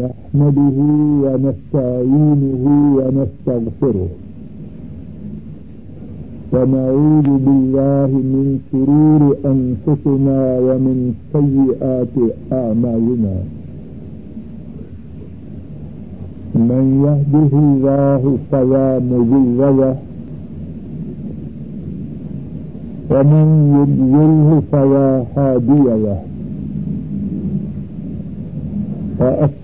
نحمده ونستعينه ونستغفره. ونعوذ بالله من شرور أنفسنا ومن سيئات أعمالنا. من يهده الله فلا مضل له. ومن يضلله فلا هادي له. وأشهد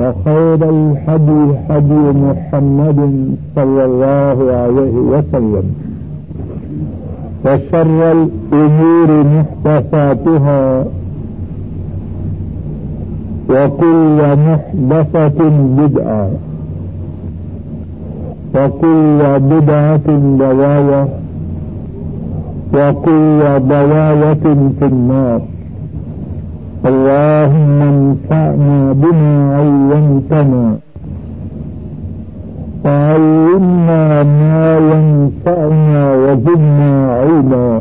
وخير الحدي حدي محمد صلى الله عليه وسلم. وشر الأمور محدثاتها. وكل محدثة بدعة. وكل بدعة ضلالة وكل ضلالة في النار. اللهم انفعنا بما علمتنا. وعلمنا ما ينفعنا وزدنا علما.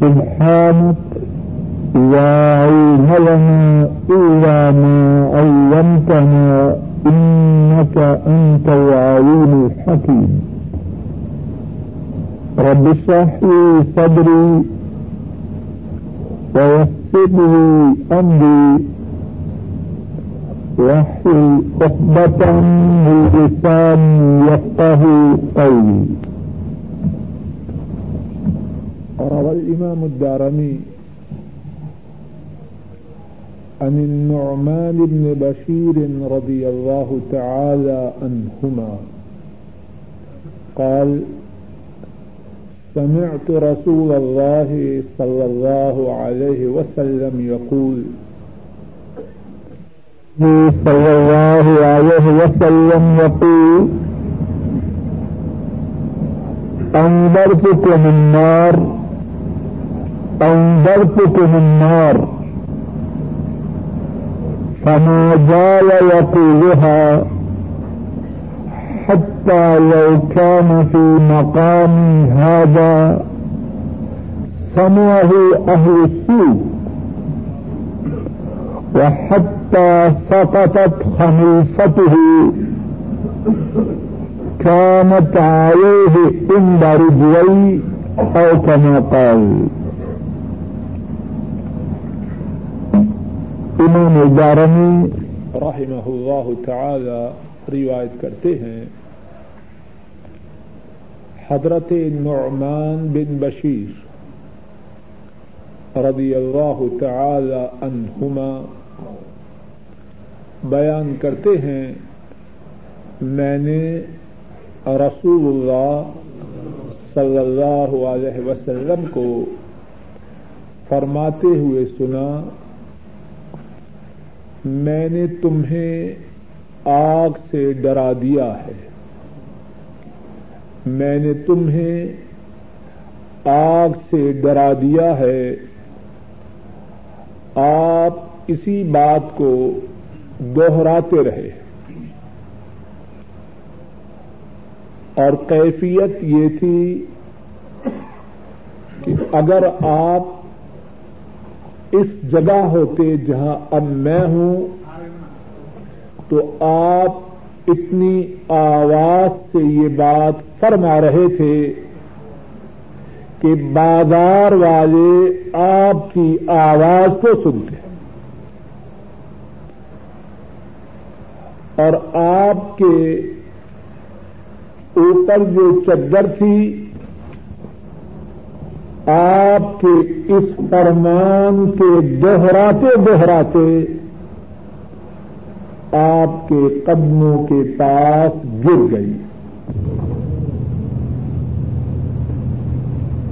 سبحانك لا علم لنا إلا ما علمتنا، إنك أنت العليم الحكيم. رب اشرح لي صدري ويسر أمري واحلل عقدة من لساني يفقه قولي. روى الإمام الدارمي عن النعمان بن بشير رضي الله تعالى عنهما قال سمعت رسول الله صلى الله عليه وسلم يقول، صلى الله عليه وسلم يقول أنذرتكم النار أنذرتكم النار، فما زال يقولها حتى لو كان في مقام هذا سمعه أهل السوء. وحتى سقطت خميصته. كانت عليه عند رجلي أو كما قال. امام دارمی رحمہ اللہ تعالی روایت کرتے ہیں حضرت نعمان بن بشیر رضی اللہ تعالی عنہما بیان کرتے ہیں، میں نے رسول اللہ صلی اللہ علیہ وسلم کو فرماتے ہوئے سنا، میں نے تمہیں آگ سے ڈرا دیا ہے۔ میں نے تمہیں آگ سے ڈرا دیا ہے۔ آپ اسی بات کو دوہراتے رہے۔ اور کیفیت یہ تھی کہ اگر آپ اس جگہ ہوتے جہاں اب میں ہوں، تو آپ اتنی آواز سے یہ بات فرما رہے تھے کہ بازار والے آپ کی آواز کو سنتے اور آپ کے اوپر جو چدر تھی، آپ کے اس فرمان کے دوہراتے دوہراتے آپ کے قدموں کے پاس گر گئی۔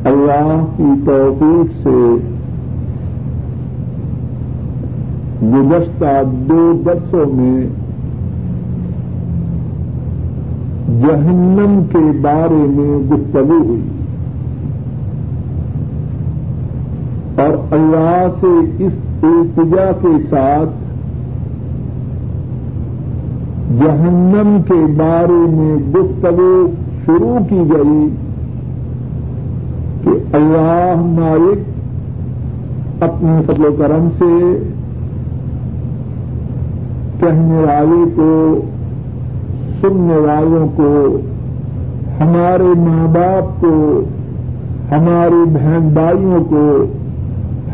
اللہ کی توفیق سے گزشتہ دو برسوں میں جہنم کے بارے میں گفتگو ہوئی۔ اور اللہ سے اس التجا کے ساتھ جہنم کے بارے میں گفتگو شروع کی گئی کہ اللہ مالک اپنے فضل و کرم سے کہنے والے کو، سننے والوں کو، ہمارے ماں باپ کو، ہمارے بہن بھائیوں کو،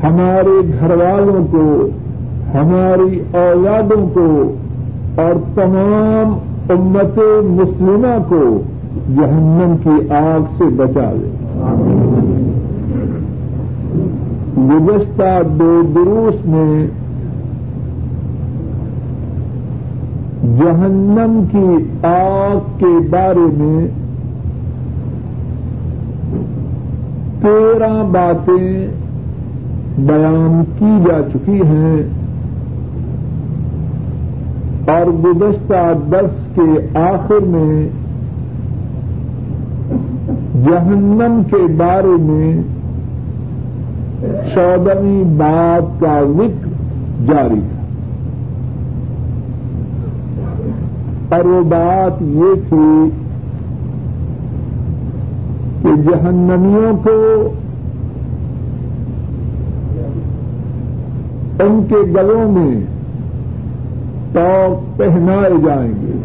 ہمارے گھر والوں کو، ہماری اولادوں کو اور تمام امت مسلمہ کو جہنم کی آگ سے بچا لے گزشتہ دو دروس میں جہنم کی آگ کے بارے میں تیرہ باتیں بیان کی جا چکی ہیں۔ اور گزشتہ دس کے آخر میں جہنم کے بارے میں چودہویں بات کا ذکر جاری ہے اور وہ بات یہ تھی کہ جہنمیوں کو ان کے گلوں میں ٹاپ پہنائے جائیں گے۔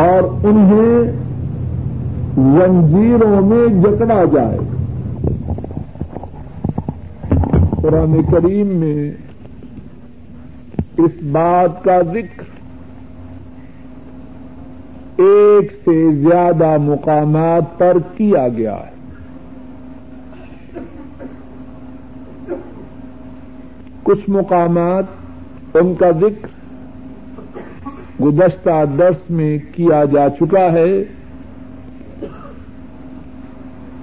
اور انہیں زنجیروں میں جکڑا جائے۔ گا قرآن کریم میں اس بات کا ذکر ایک سے زیادہ مقامات پر کیا گیا ہے۔ کچھ مقامات ان کا ذکر گزشتہ درس میں کیا جا چکا ہے،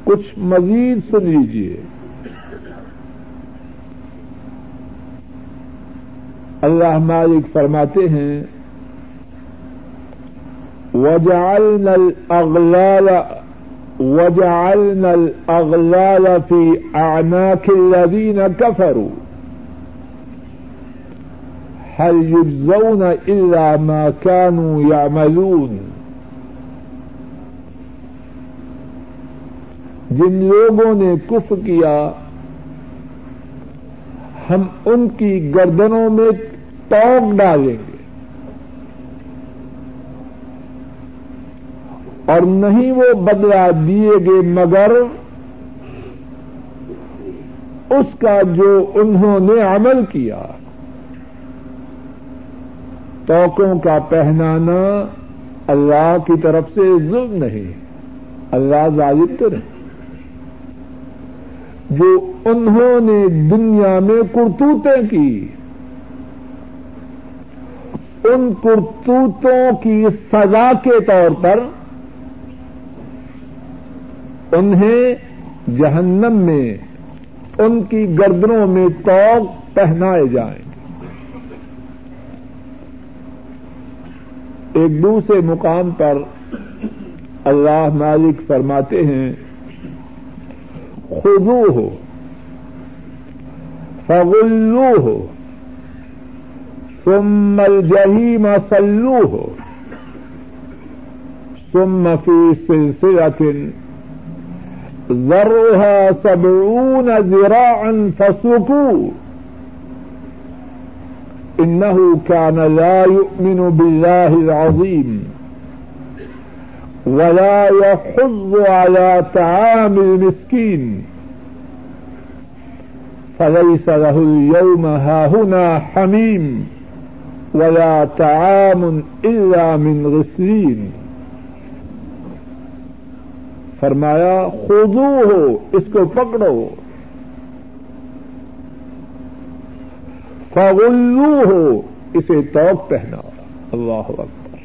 کچھ مزید سن لیجیے اللہ مالک فرماتے ہیں، وجعلنا الأغلال وجعلنا الأغلال في أعناق الذين كفروا۔ هل يجزون إلا ما كانوا يعملون؟ جن لوگوں نے کفر کیا، ہم ان کی گردنوں میں ٹوک ڈالیں گے۔ اور نہیں وہ بدلا دیے گے مگر اس کا جو انہوں نے عمل کیا۔ توقوں کا پہنانا اللہ کی طرف سے ظلم نہیں، اللہ ظالم تو نہیں۔ جو انہوں نے دنیا میں کرتوتیں کی، ان کرتوتوں کی سزا کے طور پر انہیں جہنم میں، ان کی گردنوں میں توق پہنائے جائیں۔ ایک دوسرے مقام پر اللہ مالک فرماتے ہیں خزو ہو فغلو ہو ثم الجحیم صلوه، ثم في سلسلة ذرها سبعون ذراعا فسلكوه إنه كان لا يؤمن بالله العظيم ولا يحض على طعام المسكين. فليس له اليوم هاهنا حميم ولا طعام الا من غسلين. فرمایا خودو ہو اس کو پکڑو۔ فغلو ہو اسے توق پہنا۔ اللہ اکبر۔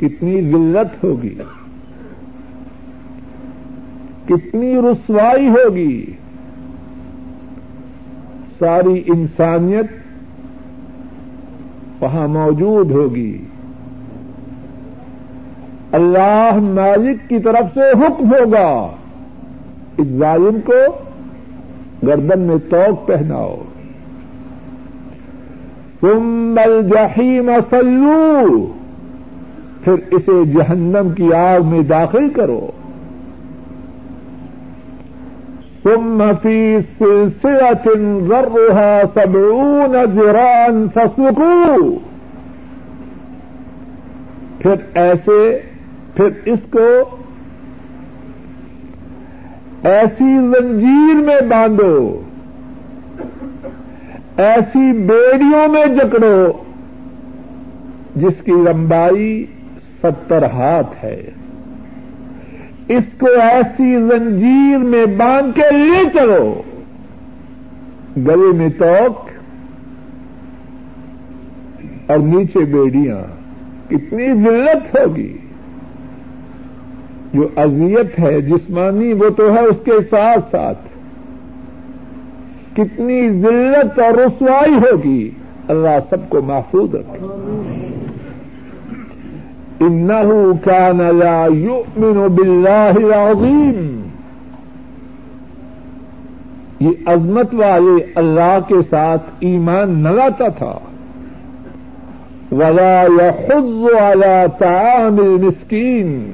کتنی ذلت ہوگی۔ کتنی رسوائی ہوگی۔ ساری انسانیت وہاں موجود ہوگی۔ اللہ مالک کی طرف سے حکم ہوگا۔ اس ظالم کو گردن میں توق پہناؤ۔ تم الجحیم سلو پھر اسے جہنم کی آگ میں داخل کرو۔ ثم في سلسلة ذرها سبعون ذراعا فاسلكوه۔ پھر ایسے، پھر اس کو ایسی زنجیر میں باندھو۔ ایسی بیڑیوں میں جکڑو جس کی لمبائی ستر ہاتھ ہے۔ اس کو ایسی زنجیر میں باندھ کے لے چلو۔ گلے میں توک اور نیچے بیڑیاں۔ کتنی ذلت ہوگی۔ جو اذیت ہے جسمانی وہ تو ہے اس کے ساتھ ساتھ۔ کتنی ذلت اور رسوائی ہوگی، اللہ سب کو محفوظ رکھے۔ انه كان لا يؤمن بالله العظيم یہ عظمت والے اللہ کے ساتھ ایمان نہ لاتا تھا۔ ولا يحض على طعام المسكين۔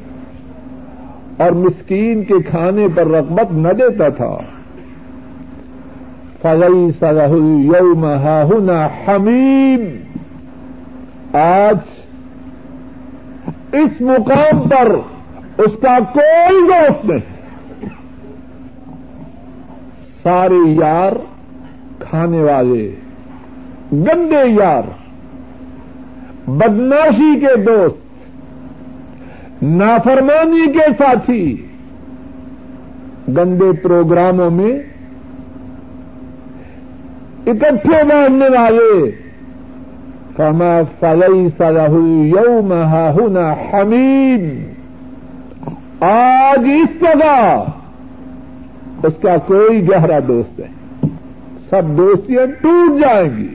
اور مسکین کے کھانے پر رغبت نہ دیتا تھا۔ فليس له اليوم هاهنا حميم۔ آج اس مقام پر اس کا کوئی دوست نہیں۔ سارے یار کھانے والے، گندے یار بدماشی کے دوست، نافرمانی کے ساتھی، گندے پروگراموں میں اکٹھے بیٹھنے والے۔ فما فليس له اليوم هاهنا حميم۔ آج اس جگہ اس کا کوئی گہرا دوست ہے سب دوستیاں ٹوٹ جائیں گی۔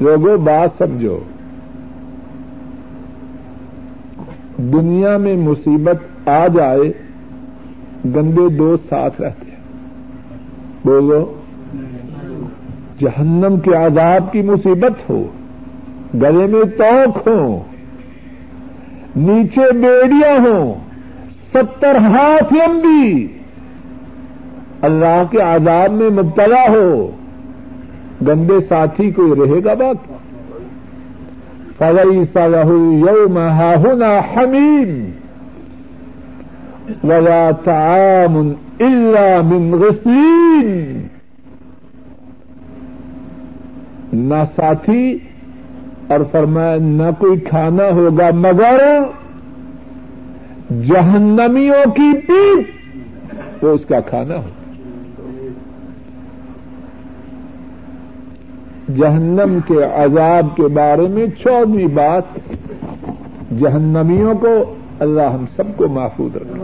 لوگوں، بات سمجھو۔ دنیا میں مصیبت آ جائے، گندے دوست ساتھ رہتے ہیں۔ بولو۔ جہنم کے عذاب کی مصیبت ہو، گلے میں توک ہو نیچے بیڑیاں ہوں، ستر ہاتھ لمبی، اللہ کے عذاب میں مبتلا ہو، گندے ساتھی کوئی رہے گا باقی فوئی صلاح یوم ہاہنا حمیم ولا تعام الا من غسلین نہ ساتھی اور فرمایا نہ کوئی کھانا ہوگا مگر جہنمیوں کی پیٹ وہ اس کا کھانا ہو جہنم کے عذاب کے بارے میں چودہویں بات، جہنمیوں کو اللہ ہم سب کو محفوظ رکھے۔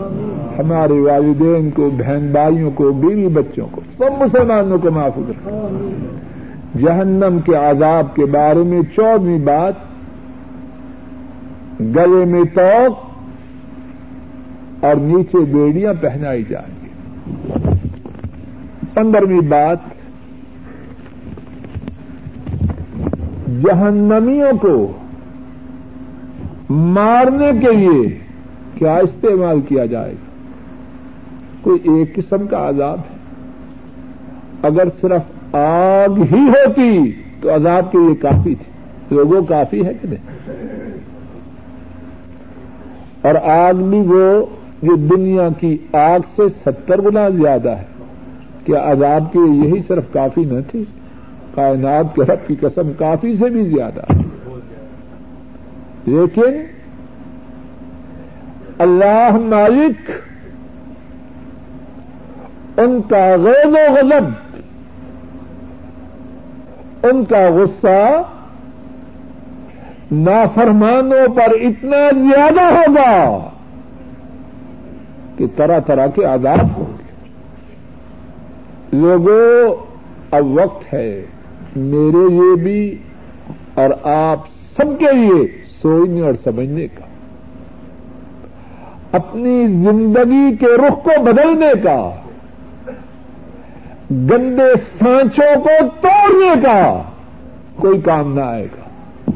ہمارے والدین کو، بہن بھائیوں کو، بیوی بچوں کو، سب مسلمانوں کو محفوظ رکھے۔ جہنم کے عذاب کے بارے میں چودہویں بات، گلے میں توق اور نیچے بیڑیاں پہنائی جائیں گی۔ پندرہویں بات، جہنمیوں کو مارنے کے لیے کیا استعمال کیا جائے گا؟ کوئی ایک قسم کا عذاب ہے۔ اگر صرف آگ ہی ہوتی تو عذاب کے لیے کافی تھی۔ لوگوں کافی ہے کہ نہیں؟ اور آگ بھی وہ جو دنیا کی آگ سے ستر گنا زیادہ ہے۔ کیا عذاب کے لیے یہی صرف کافی نہ تھی؟ کائنات کے رب کی قسم کافی سے بھی زیادہ لیکن اللہ مالک ان کا غیر و غضب ان کا غصہ نافرمانوں پر اتنا زیادہ ہوگا کہ طرح طرح کے آزاد ہوں گے۔ لوگوں، اب وقت ہے، میرے لیے بھی اور آپ سب کے لیے سوچنے اور سمجھنے کا۔ اپنی زندگی کے رخ کو بدلنے کا۔ گندے سانچوں کو توڑنے کا کوئی کام نہ آئے گا۔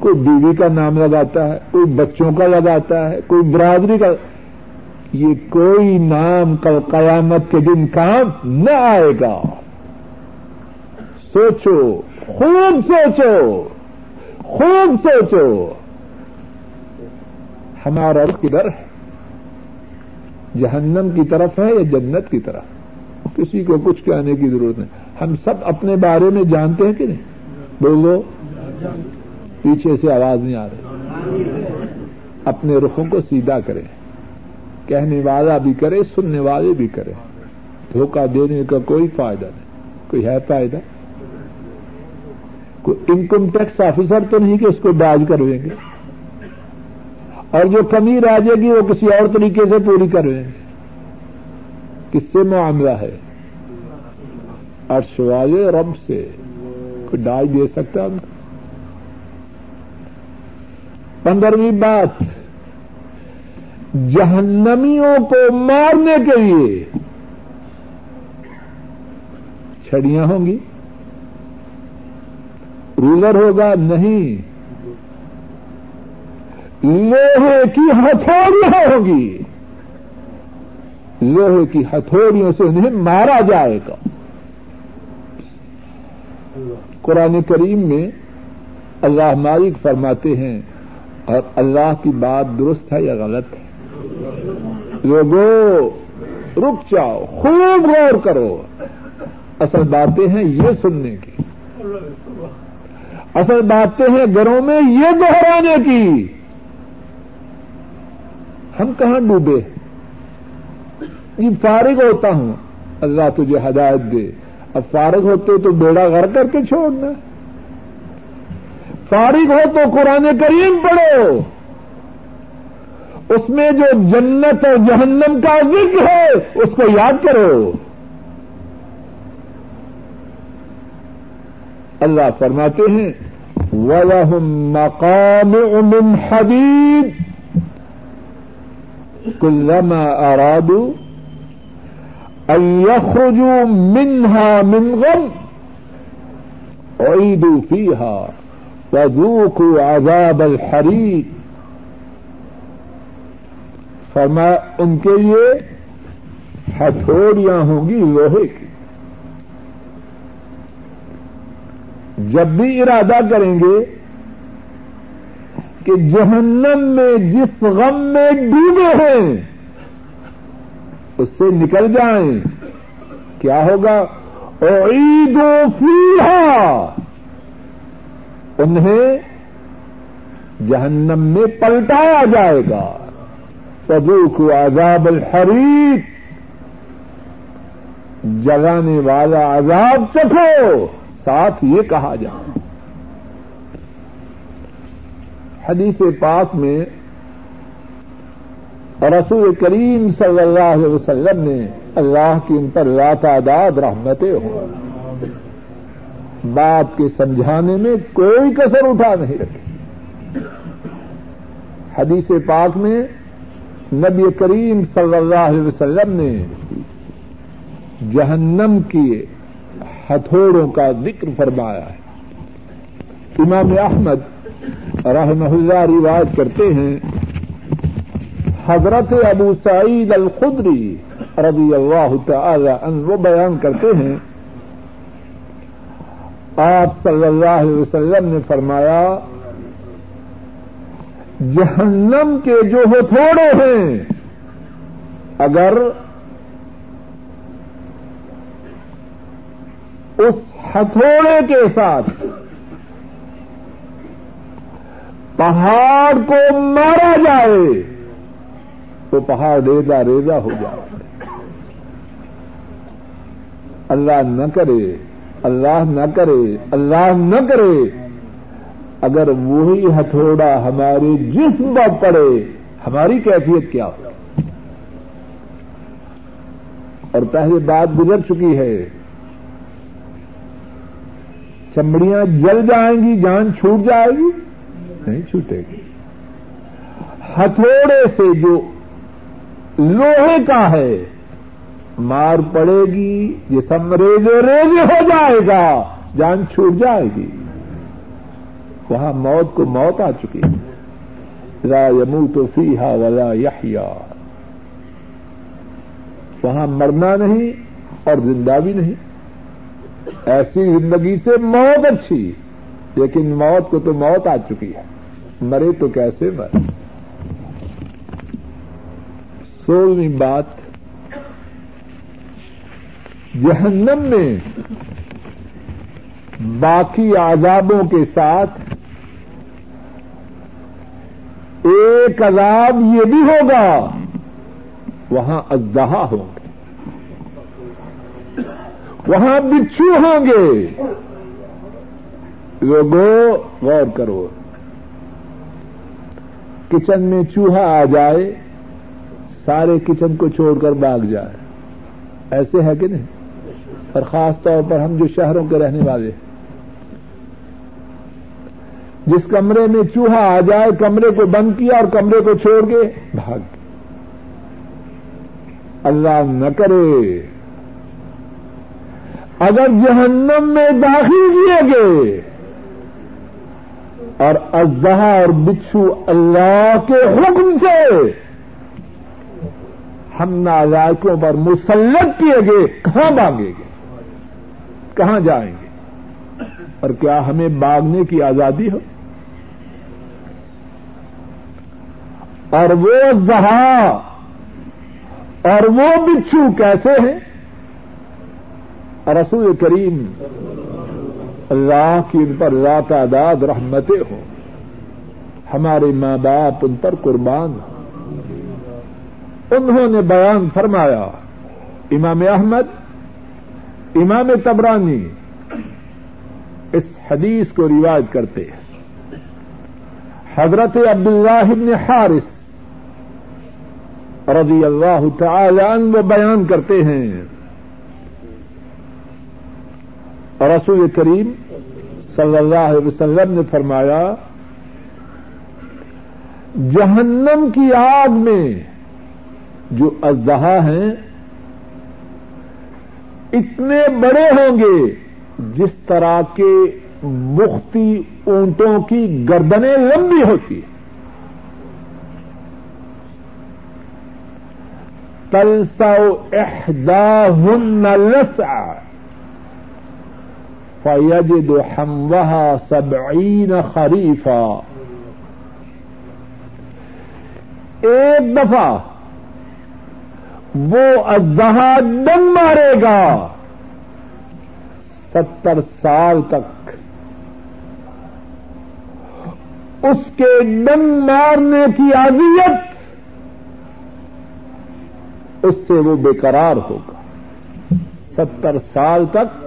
کوئی بیوی کا نام لگاتا ہے، کوئی بچوں کا لگاتا ہے، کوئی برادری کا۔ یہ کوئی نام کل قیامت کے دن کام نہ آئے گا۔ سوچو، خوب سوچو خوب سوچو۔ ہمارا کدھر ہے۔ جہنم کی طرف ہے یا جنت کی طرف؟ کسی کو کچھ کہنے کی ضرورت نہیں۔ ہم سب اپنے بارے میں جانتے ہیں کہ نہیں؟ بولو۔ پیچھے سے آواز نہیں آ رہی۔ اپنے رخوں کو سیدھا کریں۔ کہنے والا بھی کرے، سننے والے بھی کرے۔ دھوکہ دینے کا کوئی فائدہ نہیں۔ کوئی ہے فائدہ؟ کوئی انکم ٹیکس آفیسر تو نہیں کہ اس کو ڈاج کرویں گے؟ اور جو کمی رہ جائے گی وہ کسی اور طریقے سے پوری کرویں کس سے معاملہ ہے؟ ارش والے رب سے۔ کوئی ڈاج دے سکتا ہم؟ پندرہویں بات۔ جہنمیوں کو مارنے کے لیے چھڑیاں ہوں گی؟ رولر ہوگا؟ نہیں۔ لوہے کی ہتھوڑیاں ہوں گی لوہے کی ہتھوڑیوں سے انہیں مارا جائے گا۔ قرآن کریم میں اللہ مالک فرماتے ہیں، اور اللہ کی بات درست ہے یا غلط ہے؟ لوگوں رک جاؤ، خوب غور کرو۔ اصل باتیں ہیں یہ سننے کی۔ اصل باتیں ہیں گھروں میں یہ دوہرانے کی۔ ہم کہاں ڈوبے؟ یہ فارغ ہوتا ہوں۔ اللہ تجھے ہدایت دے۔ اب فارغ ہوتے تو بیڑا گھر کر کے چھوڑنا فارغ ہو تو قرآن کریم پڑھو۔ اس میں جو جنت اور جہنم کا ذکر ہے، اس کو یاد کرو۔ اللہ فرماتے ہیں، وَلَهُمْ مَقَامِعُ مِنْ حَدِيدٍ كُلَّمَا أَرَادُوا أَن يَخْرُجُوا مِنْهَا مِنْ غَمٍ عِيدُوا فِيهَا وَذُوقُوا عَذَابَ فرما، ان کے لیے ہتھوڑیاں ہوں گی، لوہے کی۔ جب بھی ارادہ کریں گے کہ جہنم میں جس غم میں ڈوبے ہیں، اس سے نکل جائیں۔ کیا ہوگا؟ عید و فیحا انہیں جہنم میں پلٹایا جائے گا۔ کو عذاب الحریق جلانے والا عذاب چکھو۔ ساتھ یہ کہا جائے۔ حدیث پاک میں رسول کریم صلی اللہ علیہ وسلم نے اللہ کی ان پر لاتعداد رحمتیں ہوں۔ بات کے سمجھانے میں کوئی کسر اٹھا نہیں رکھی۔ حدیث پاک میں نبی کریم صلی اللہ علیہ وسلم نے جہنم کی ہتھوڑوں کا ذکر فرمایا ہے۔ امام احمد رحمہ اللہ رواج کرتے ہیں، حضرت ابو سعید الخدری رضی اللہ تعالی عنہ بیان کرتے ہیں۔ آپ صلی اللہ علیہ وسلم نے فرمایا، جہنم کے جو ہتھوڑے ہیں، اگر اس ہتھوڑے کے ساتھ پہاڑ کو مارا جائے تو پہاڑ ریزا ریزا ہو جائے۔ اللہ نہ کرے، اللہ نہ کرے، اللہ نہ کرے۔ اگر وہی ہتھوڑا ہمارے جسم پر پڑے، ہماری کیفیت کیا ہو اور پہلے بات گزر چکی ہے، چمڑیاں جل جائیں گی، جان چھوٹ جائے گی۔ نہیں چھوٹے گی۔ ہتھوڑے سے جو لوہے کا ہے، مار پڑے گی، یہ سب ریزے ریزے ہو جائے گا، جان چھوٹ جائے گی۔ وہاں موت کو موت آ چکی لا یمو تو فی ہا ولا یا وہاں مرنا نہیں اور زندہ بھی نہیں۔ ایسی زندگی سے موت اچھی، لیکن موت کو تو موت آ چکی ہے۔ مرے تو کیسے مر؟ سولہویں بات۔ جہنم میں باقی عذابوں کے ساتھ ایک عذاب یہ بھی ہوگا، وہاں ازدہا ہوں گے۔ وہاں بچھو ہوں گے۔ لوگوں، غور کرو۔ کچن میں چوہا آ جائے، سارے کچن کو چھوڑ کر بھاگ جائے۔ ایسے ہے کہ نہیں؟ اور خاص طور پر ہم جو شہروں کے رہنے والے ہیں۔ جس کمرے میں چوہا آ جائے، کمرے کو بند کیا اور کمرے کو چھوڑ کے بھاگ اللہ نہ کرے۔ اگر جہنم میں داخل کیے گئے اور ازہا اور بچھو اللہ کے حکم سے ہم نازائکوں پر مسلط کیے گئے، کہاں بھاگیں گے؟ کہاں جائیں گے؟ اور کیا ہمیں باغنے کی آزادی ہو؟ اور وہ زہا اور وہ بچھو کیسے ہیں؟ رسول کریم اللہ کی ان پر لا تعداد رحمتیں ہوں۔ ہمارے ماں باپ ان پر قربان انہوں نے بیان فرمایا، امام احمد، امام تبرانی اس حدیث کو روایت کرتے ہیں۔ حضرت عبداللہ بن حارث رضی اللہ تعالی عنہ وہ بیان کرتے ہیں۔ رسول کریم صلی اللہ علیہ وسلم نے فرمایا، جہنم کی آگ میں جو اجدہا ہیں، اتنے بڑے ہوں گے جس طرح کے مختی اونٹوں کی گردنیں لمبی ہوتی تلسا احدا ہن فیجد حموہ سبعین خریفا ایک دفعہ وہ ازہا ڈنگ مارے گا ستر سال تک اس کے ڈنگ مارنے کی اذیت اس سے وہ بےقرار ہوگا ستر سال تک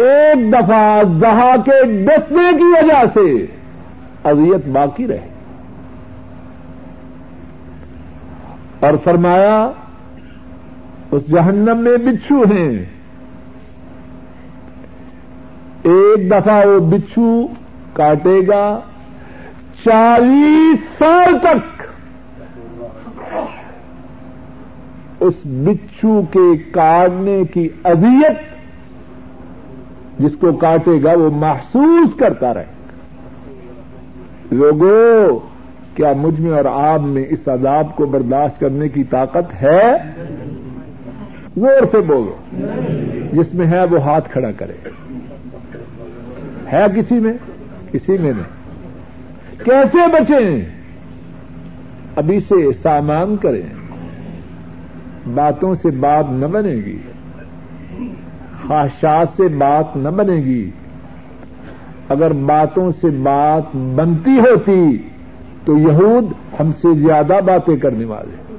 ایک دفعہ دہا کے ڈسنے کی وجہ سے اذیت باقی رہے۔ اور فرمایا، اس جہنم میں بچھو ہیں۔ ایک دفعہ وہ بچھو کاٹے گا چالیس سال تک۔ اس بچھو کے کاٹنے کی اذیت جس کو کاٹے گا وہ محسوس کرتا رہے گا۔ لوگوں کیا مجھ میں اور آپ میں اس عذاب کو برداشت کرنے کی طاقت ہے؟ زور سے بولو۔ جس میں ہے وہ ہاتھ کھڑا کرے۔ ہے کسی میں؟ کسی میں نہیں۔ کیسے بچیں؟ ابھی سے سامان کریں۔ باتوں سے بات نہ بنے گی۔ خواہشات سے بات نہ بنے گی۔ اگر باتوں سے بات بنتی ہوتی تو یہود ہم سے زیادہ باتیں کرنے والے۔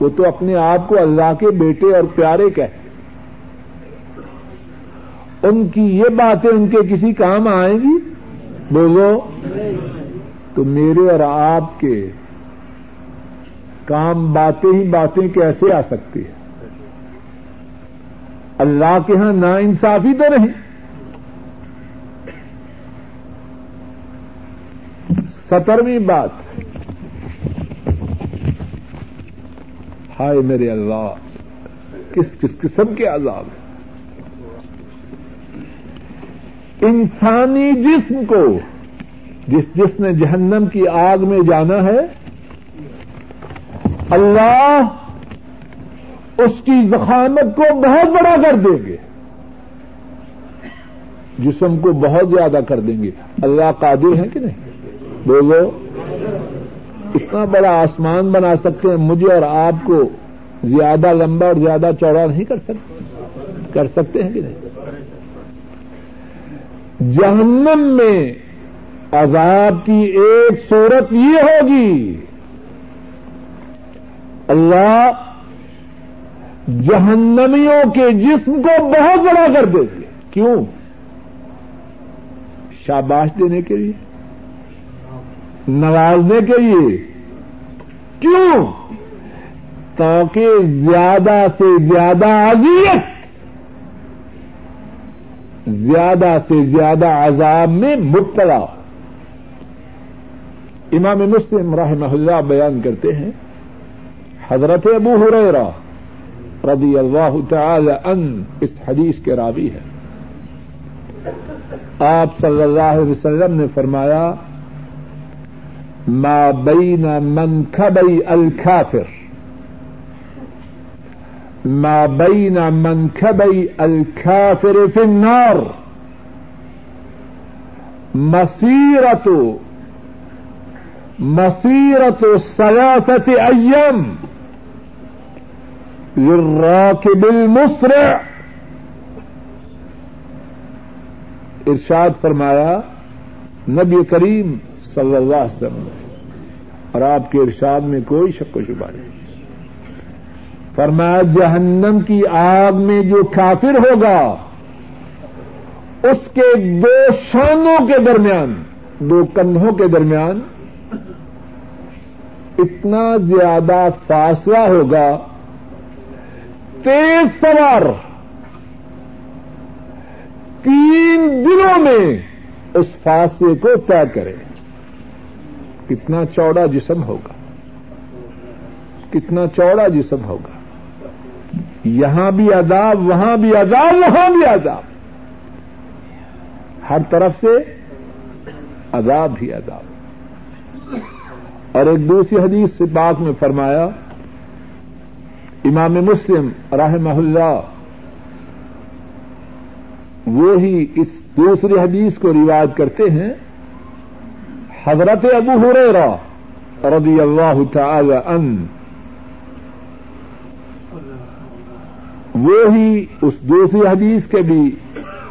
وہ تو اپنے آپ کو اللہ کے بیٹے اور پیارے کہتے ان کی یہ باتیں ان کے کسی کام آئیں گی؟ بولو۔ تو میرے اور آپ کے کام باتیں ہی باتیں کیسے آ سکتی ہیں؟ اللہ کے ہاں نا انصافی تو نہیں۔ سترویں بات۔ ہائے میرے اللہ، کس کس قسم کے عذاب ہیں؟ انسانی جسم کو، جس جس نے جہنم کی آگ میں جانا ہے، اللہ اس کی زخامت کو بہت بڑا کر دیں گے۔ جسم کو بہت زیادہ کر دیں گے۔ اللہ قادر ہے کہ نہیں؟ بولو۔ اتنا بڑا آسمان بنا سکتے ہیں، مجھے اور آپ کو زیادہ لمبا اور زیادہ چوڑا نہیں کر سکتے۔ کر سکتے ہیں کہ نہیں؟ جہنم میں عذاب کی ایک صورت یہ ہوگی، اللہ جہنمیوں کے جسم کو بہت بڑا کر دیں گے کیوں؟ شاباش دینے کے لیے۔ نوازنے کے لیے۔ کیوں؟ تاکہ زیادہ سے زیادہ اذیت، زیادہ سے زیادہ عذاب میں مبتلا امام مسلم رحمہ اللہ بیان کرتے ہیں، حضرت ابو ہریرہ رضی اللہ تعالی ان اس حدیث کے راوی ہے آپ صلی اللہ علیہ وسلم نے فرمایا، ما بین منکبئی الکافر. ما بین منکبئی الکافر فی النار. مسیرت مسیرت سیاست ایم للراکب المسرع ارشاد فرمایا، نبی کریم صلی اللہ علیہ وسلم اور آپ کے ارشاد میں کوئی شک و شبہ نہیں۔ فرمایا، جہنم کی آگ میں جو کافر ہوگا، اس کے دو شانوں کے درمیان، دو کندھوں کے درمیان، اتنا زیادہ فاصلہ ہوگا تیز سوار تین دنوں میں اس فاصلے کو طے کرے کتنا چوڑا جسم ہوگا، کتنا چوڑا جسم ہوگا۔ یہاں بھی عذاب، وہاں بھی عذاب، وہاں بھی عذاب۔ ہر طرف سے عذاب ہی عذاب۔ اور ایک دوسری حدیث سے بات میں فرمایا امام مسلم رحمہ اللہ وہی اس دوسری حدیث کو روایت کرتے ہیں، حضرت ابو ہریرا رضی اللہ تعالی ان وہی اس دوسری حدیث کے بھی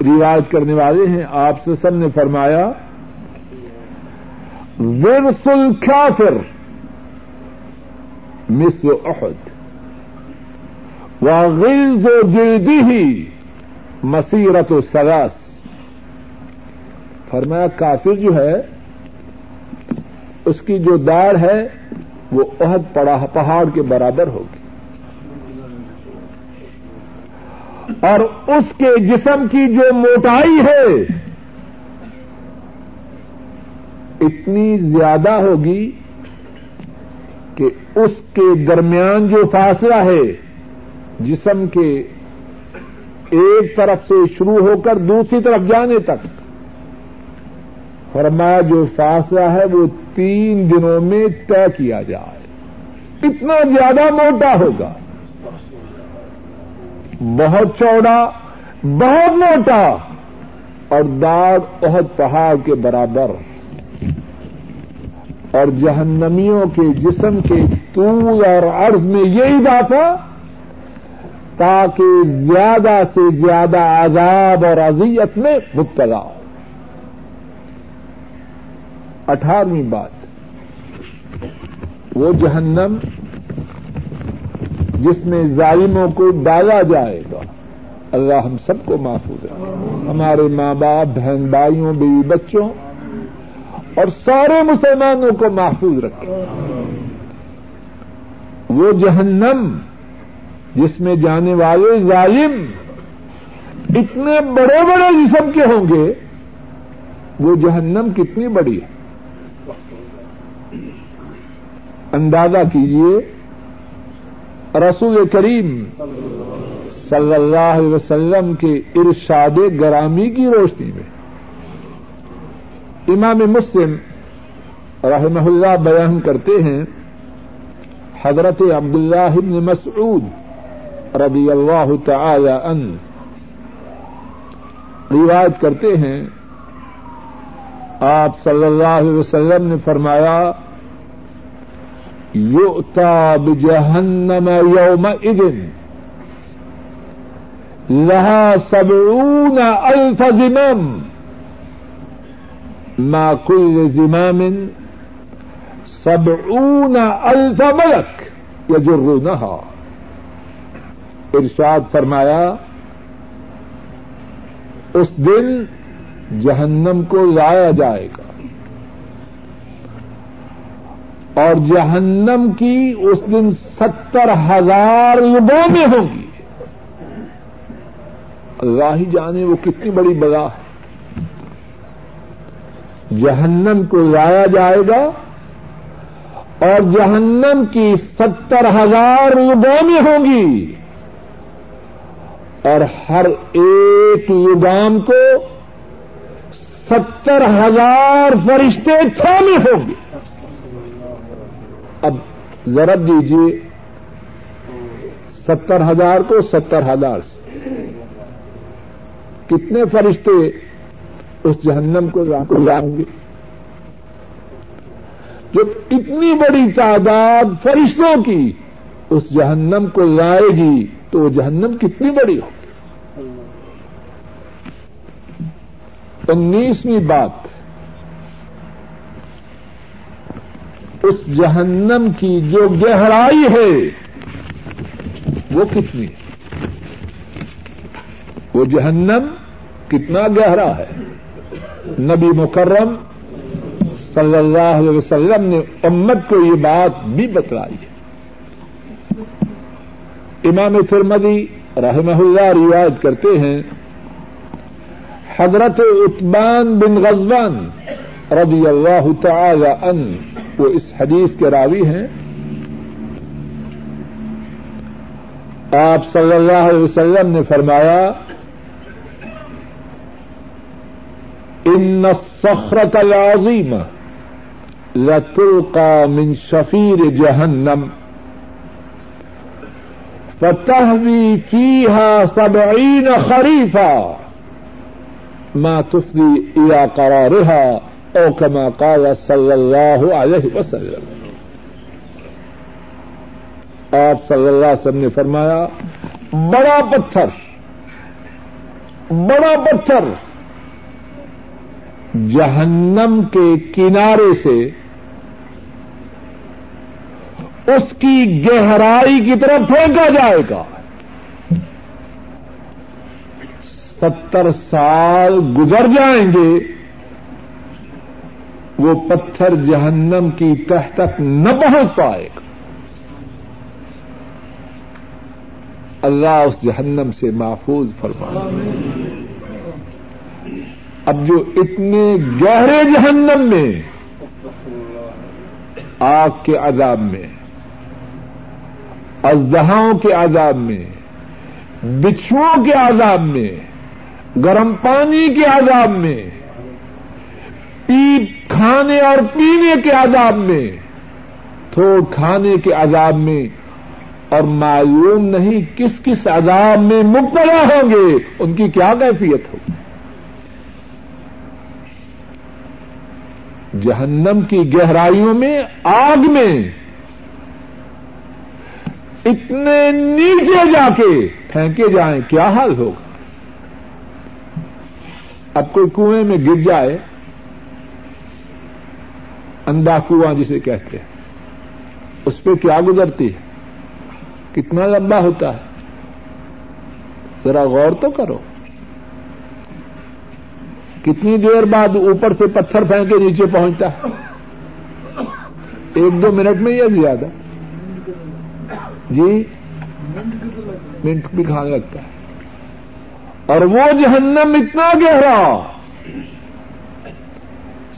روایت کرنے والے ہیں، آپ سے سب نے فرمایا ورس الکافر مثل احد۔ وغلظ جلدی ہی مسیرت و سراس فرمایا، کافر جو ہے، اس کی جو داڑ ہے، وہ عہد پہاڑ کے برابر ہوگی۔ اور اس کے جسم کی جو موٹائی ہے، اتنی زیادہ ہوگی کہ اس کے درمیان جو فاصلہ ہے جسم کے ایک طرف سے شروع ہو کر دوسری طرف جانے تک۔ فرمایا جو فاصلہ ہے وہ تین دنوں میں طے کیا جائے۔ اتنا زیادہ موٹا ہوگا۔ بہت چوڑا، بہت موٹا۔ اور داغ بہت پہاڑ کے برابر۔ اور جہنمیوں کے جسم کے طول اور عرض میں یہ اضافہ۔ تاکہ زیادہ سے زیادہ عذاب اور اذیت میں مبتلا ہو۔ اٹھارہویں بات۔ وہ جہنم جس میں ظالموں کو ڈالا جائے گا۔ اللہ ہم سب کو محفوظ ہے ہمارے ماں باپ بہن بھائیوں، بیوی بچوں اور سارے مسلمانوں کو محفوظ رکھے۔ وہ جہنم جس میں جانے والے ظالم اتنے بڑے بڑے جسم کے ہوں گے، وہ جہنم کتنی بڑی ہے۔ اندازہ کیجیے رسول کریم صلی اللہ علیہ وسلم کے ارشاد گرامی کی روشنی میں۔ امام مسلم رحمہ اللہ بیان کرتے ہیں، حضرت عبداللہ بن مسعود رضی اللہ تعالی ان روایت کرتے ہیں، آپ صلی اللہ علیہ وسلم نے فرمایا، یؤتا بجہنم یوم اذن لہا سبعون الف زمام ما كل زمام سبعون الف ملک یجرونها ارشاد فرمایا، اس دن جہنم کو لایا جائے گا۔ اور جہنم کی اس دن ستر ہزار میں ہوں گی۔ اللہ ہی جانے وہ کتنی بڑی بلا ہے۔ جہنم کو لایا جائے گا اور جہنم کی ستر ہزار میں ہوں گی۔ اور ہر ایک یوگام کو ستر ہزار فرشتے تھامے ہوں گے۔ اب ضرب دیجیے، ستر ہزار کو ستر ہزار سے۔ کتنے فرشتے اس جہنم کو لائیں گے؟ جب اتنی بڑی تعداد فرشتوں کی اس جہنم کو لائے گی تو وہ جہنم کتنی بڑی ہوگی انیسویں بات اس جہنم کی جو گہرائی ہے وہ کتنی وہ جہنم کتنا گہرا ہے؟ نبی مکرم صلی اللہ علیہ وسلم نے امت کو یہ بات بھی بتلائی ہے۔ امام فرمدی رحمہ اللہ روایت کرتے ہیں، حضرت عثمان بن غزوان رضی اللہ تعالی ان وہ اس حدیث کے راوی ہیں۔ آپ صلی اللہ علیہ وسلم نے فرمایا، ان الصخرة العظيمة لتلقى من شفير جهنم فتهوي فيها سبعين خريفا ما تفضي الى قرارها او كما قال صلی اللہ علیہ وسلم. آپ صلی اللہ علیہ وسلم نے فرمایا، بڑا پتھر بڑا پتھر جہنم کے کنارے سے اس کی گہرائی کی طرف پھینکا جائے گا۔ ستر سال گزر جائیں گے، وہ پتھر جہنم کی تہ تک نہ پہنچ پائے گا۔ اللہ اس جہنم سے محفوظ فرما اب جو اتنے گہرے جہنم میں، آگ کے عذاب میں ازدہاؤں کے عذاب میں، بچھوؤں کے عذاب میں، گرم پانی کے عذاب میں، پیپ کھانے اور پینے کے عذاب میں۔ تھوڑ کھانے کے عذاب میں، اور معلوم نہیں کس کس عذاب میں مبتلا ہوں گے، ان کی کیا کیفیت ہوگی جہنم کی گہرائیوں میں، آگ میں اتنے نیچے جا کے پھینکے جائیں، کیا حال ہوگا؟ اب کوئی کنویں میں گر جائے اندا کنواں جسے کہتے ہیں، اس پہ کیا گزرتی؟ ہے کتنا لمبا ہوتا ہے؟ ذرا غور تو کرو۔ کتنی دیر بعد اوپر سے پتھر پھینکے نیچے پہنچتا؟ ہے ایک دو منٹ میں یا زیادہ؟ جی؟ منٹ بھی کھانے لگتا ہے۔ اور وہ جہنم اتنا گہرا،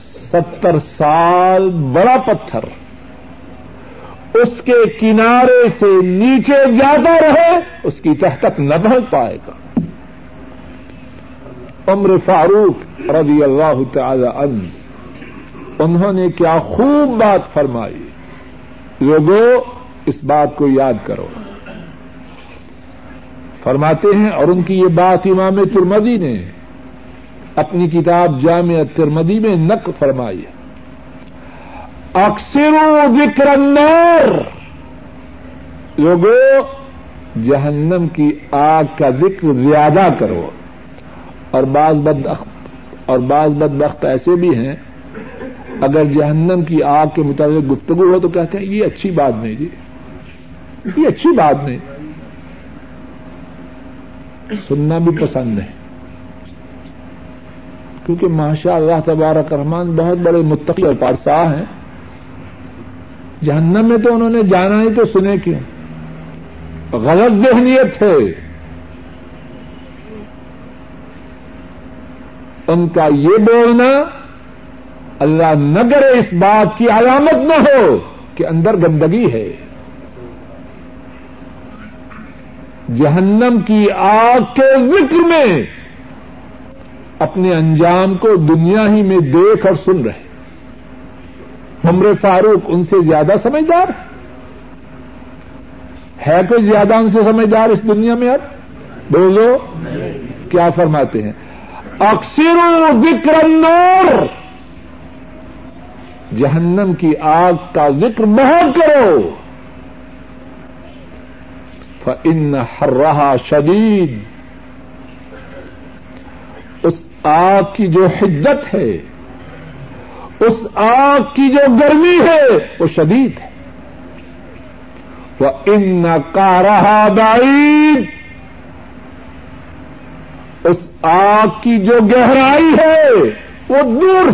ستر سال بڑا پتھر، اس کے کنارے سے نیچے جاتا رہے، اس کی تہ تک نہ پہنچ پائے گا۔ عمر فاروق رضی اللہ تعالی عنہ، انہوں نے کیا خوب بات فرمائی۔ لوگوں اس بات کو یاد کرو۔ فرماتے ہیں، اور ان کی یہ بات امام ترمدی نے اپنی کتاب جامع ترمدی میں نقل فرمائی اکثر ذکر النار۔ لوگوں جہنم کی آگ کا ذکر زیادہ کرو۔ اور بعض بد اور بعض بدبخت ایسے بھی ہیں، اگر جہنم کی آگ کے مطابق گفتگو ہو تو کہتے ہیں، یہ اچھی بات نہیں جی۔ یہ اچھی بات نہیں۔ سننا بھی پسند ہے۔ کیونکہ ماشاء اللہ تبارک رحمان بہت بڑے متقی اور پارسا ہیں۔ جہنم میں تو انہوں نے جانا نہیں تو سنے کیوں؟ غلط ذہنیت ہے۔ ان کا یہ بولنا اللہ نہ کرے اس بات کی علامت نہ ہو کہ اندر گندگی ہے۔ جہنم کی آگ کے ذکر میں اپنے انجام کو دنیا ہی میں دیکھ اور سن رہے عمر فاروق ان سے زیادہ سمجھدار ہے کوئی زیادہ ان سے سمجھدار اس دنیا میں اب؟ بولو۔ کیا فرماتے ہیں؟ اکثر ذکر النور۔ جہنم کی آگ کا ذکر بہت کرو۔ فن ہر رہا شدید اس آگ کی جو حدت ہے، اس آگ کی جو گرمی ہے، وہ شدید ہے۔ وہ ان کا رہا بعید اس آگ کی جو گہرائی ہے، وہ دور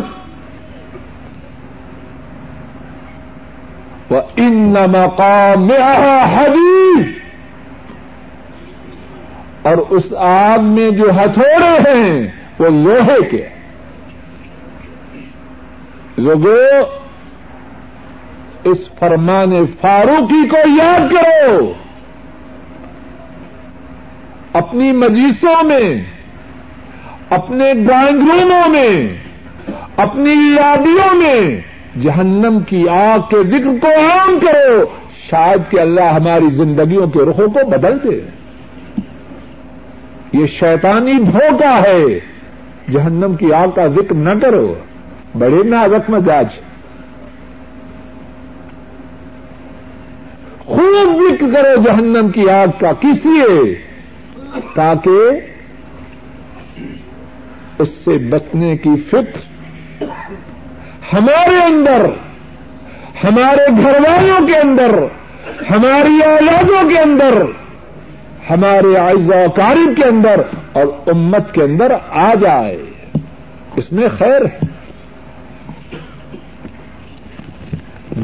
وہ ان مقام حدیث اور اس آگ میں جو ہتھوڑے ہیں، وہ لوہے کے۔ لوگوں اس فرمان فاروقی کو یاد کرو۔ اپنی مجیسوں میں، اپنے ڈرائنگ روموں میں، اپنی یادیوں میں جہنم کی آگ کے ذکر کو عام کرو، شاید کہ اللہ ہماری زندگیوں کے رخوں کو بدل دے۔ یہ شیطانی دھوکہ ہے۔ جہنم کی آگ کا ذکر نہ کرو۔ بڑے نازک مزاج۔ خوب ذکر کرو جہنم کی آگ کا۔ کس لیے؟ تاکہ اس سے بچنے کی فکر ہمارے اندر، ہمارے گھر والوں کے اندر، ہماری اولادوں کے اندر ہمارے و کارب کے اندر اور امت کے اندر آ جائے۔ اس میں خیر ہے۔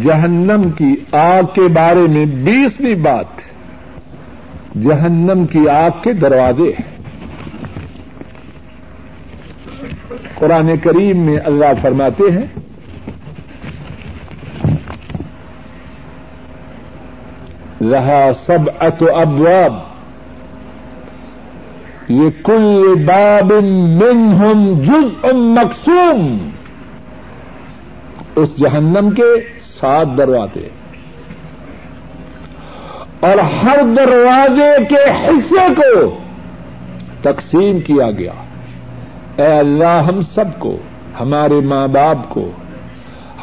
جہنم کی آگ کے بارے میں بیسویں بات۔ جہنم کی آگ کے دروازے۔ ہیں قرآن کریم میں اللہ فرماتے ہیں رہا سب ات ابواب۔ یہ کل باب منہم جز ام مقصوم اس جہنم کے سات دروازے۔ اور ہر دروازے کے حصے کو تقسیم کیا گیا۔ اے اللہ، ہم سب کو، ہمارے ماں باپ کو،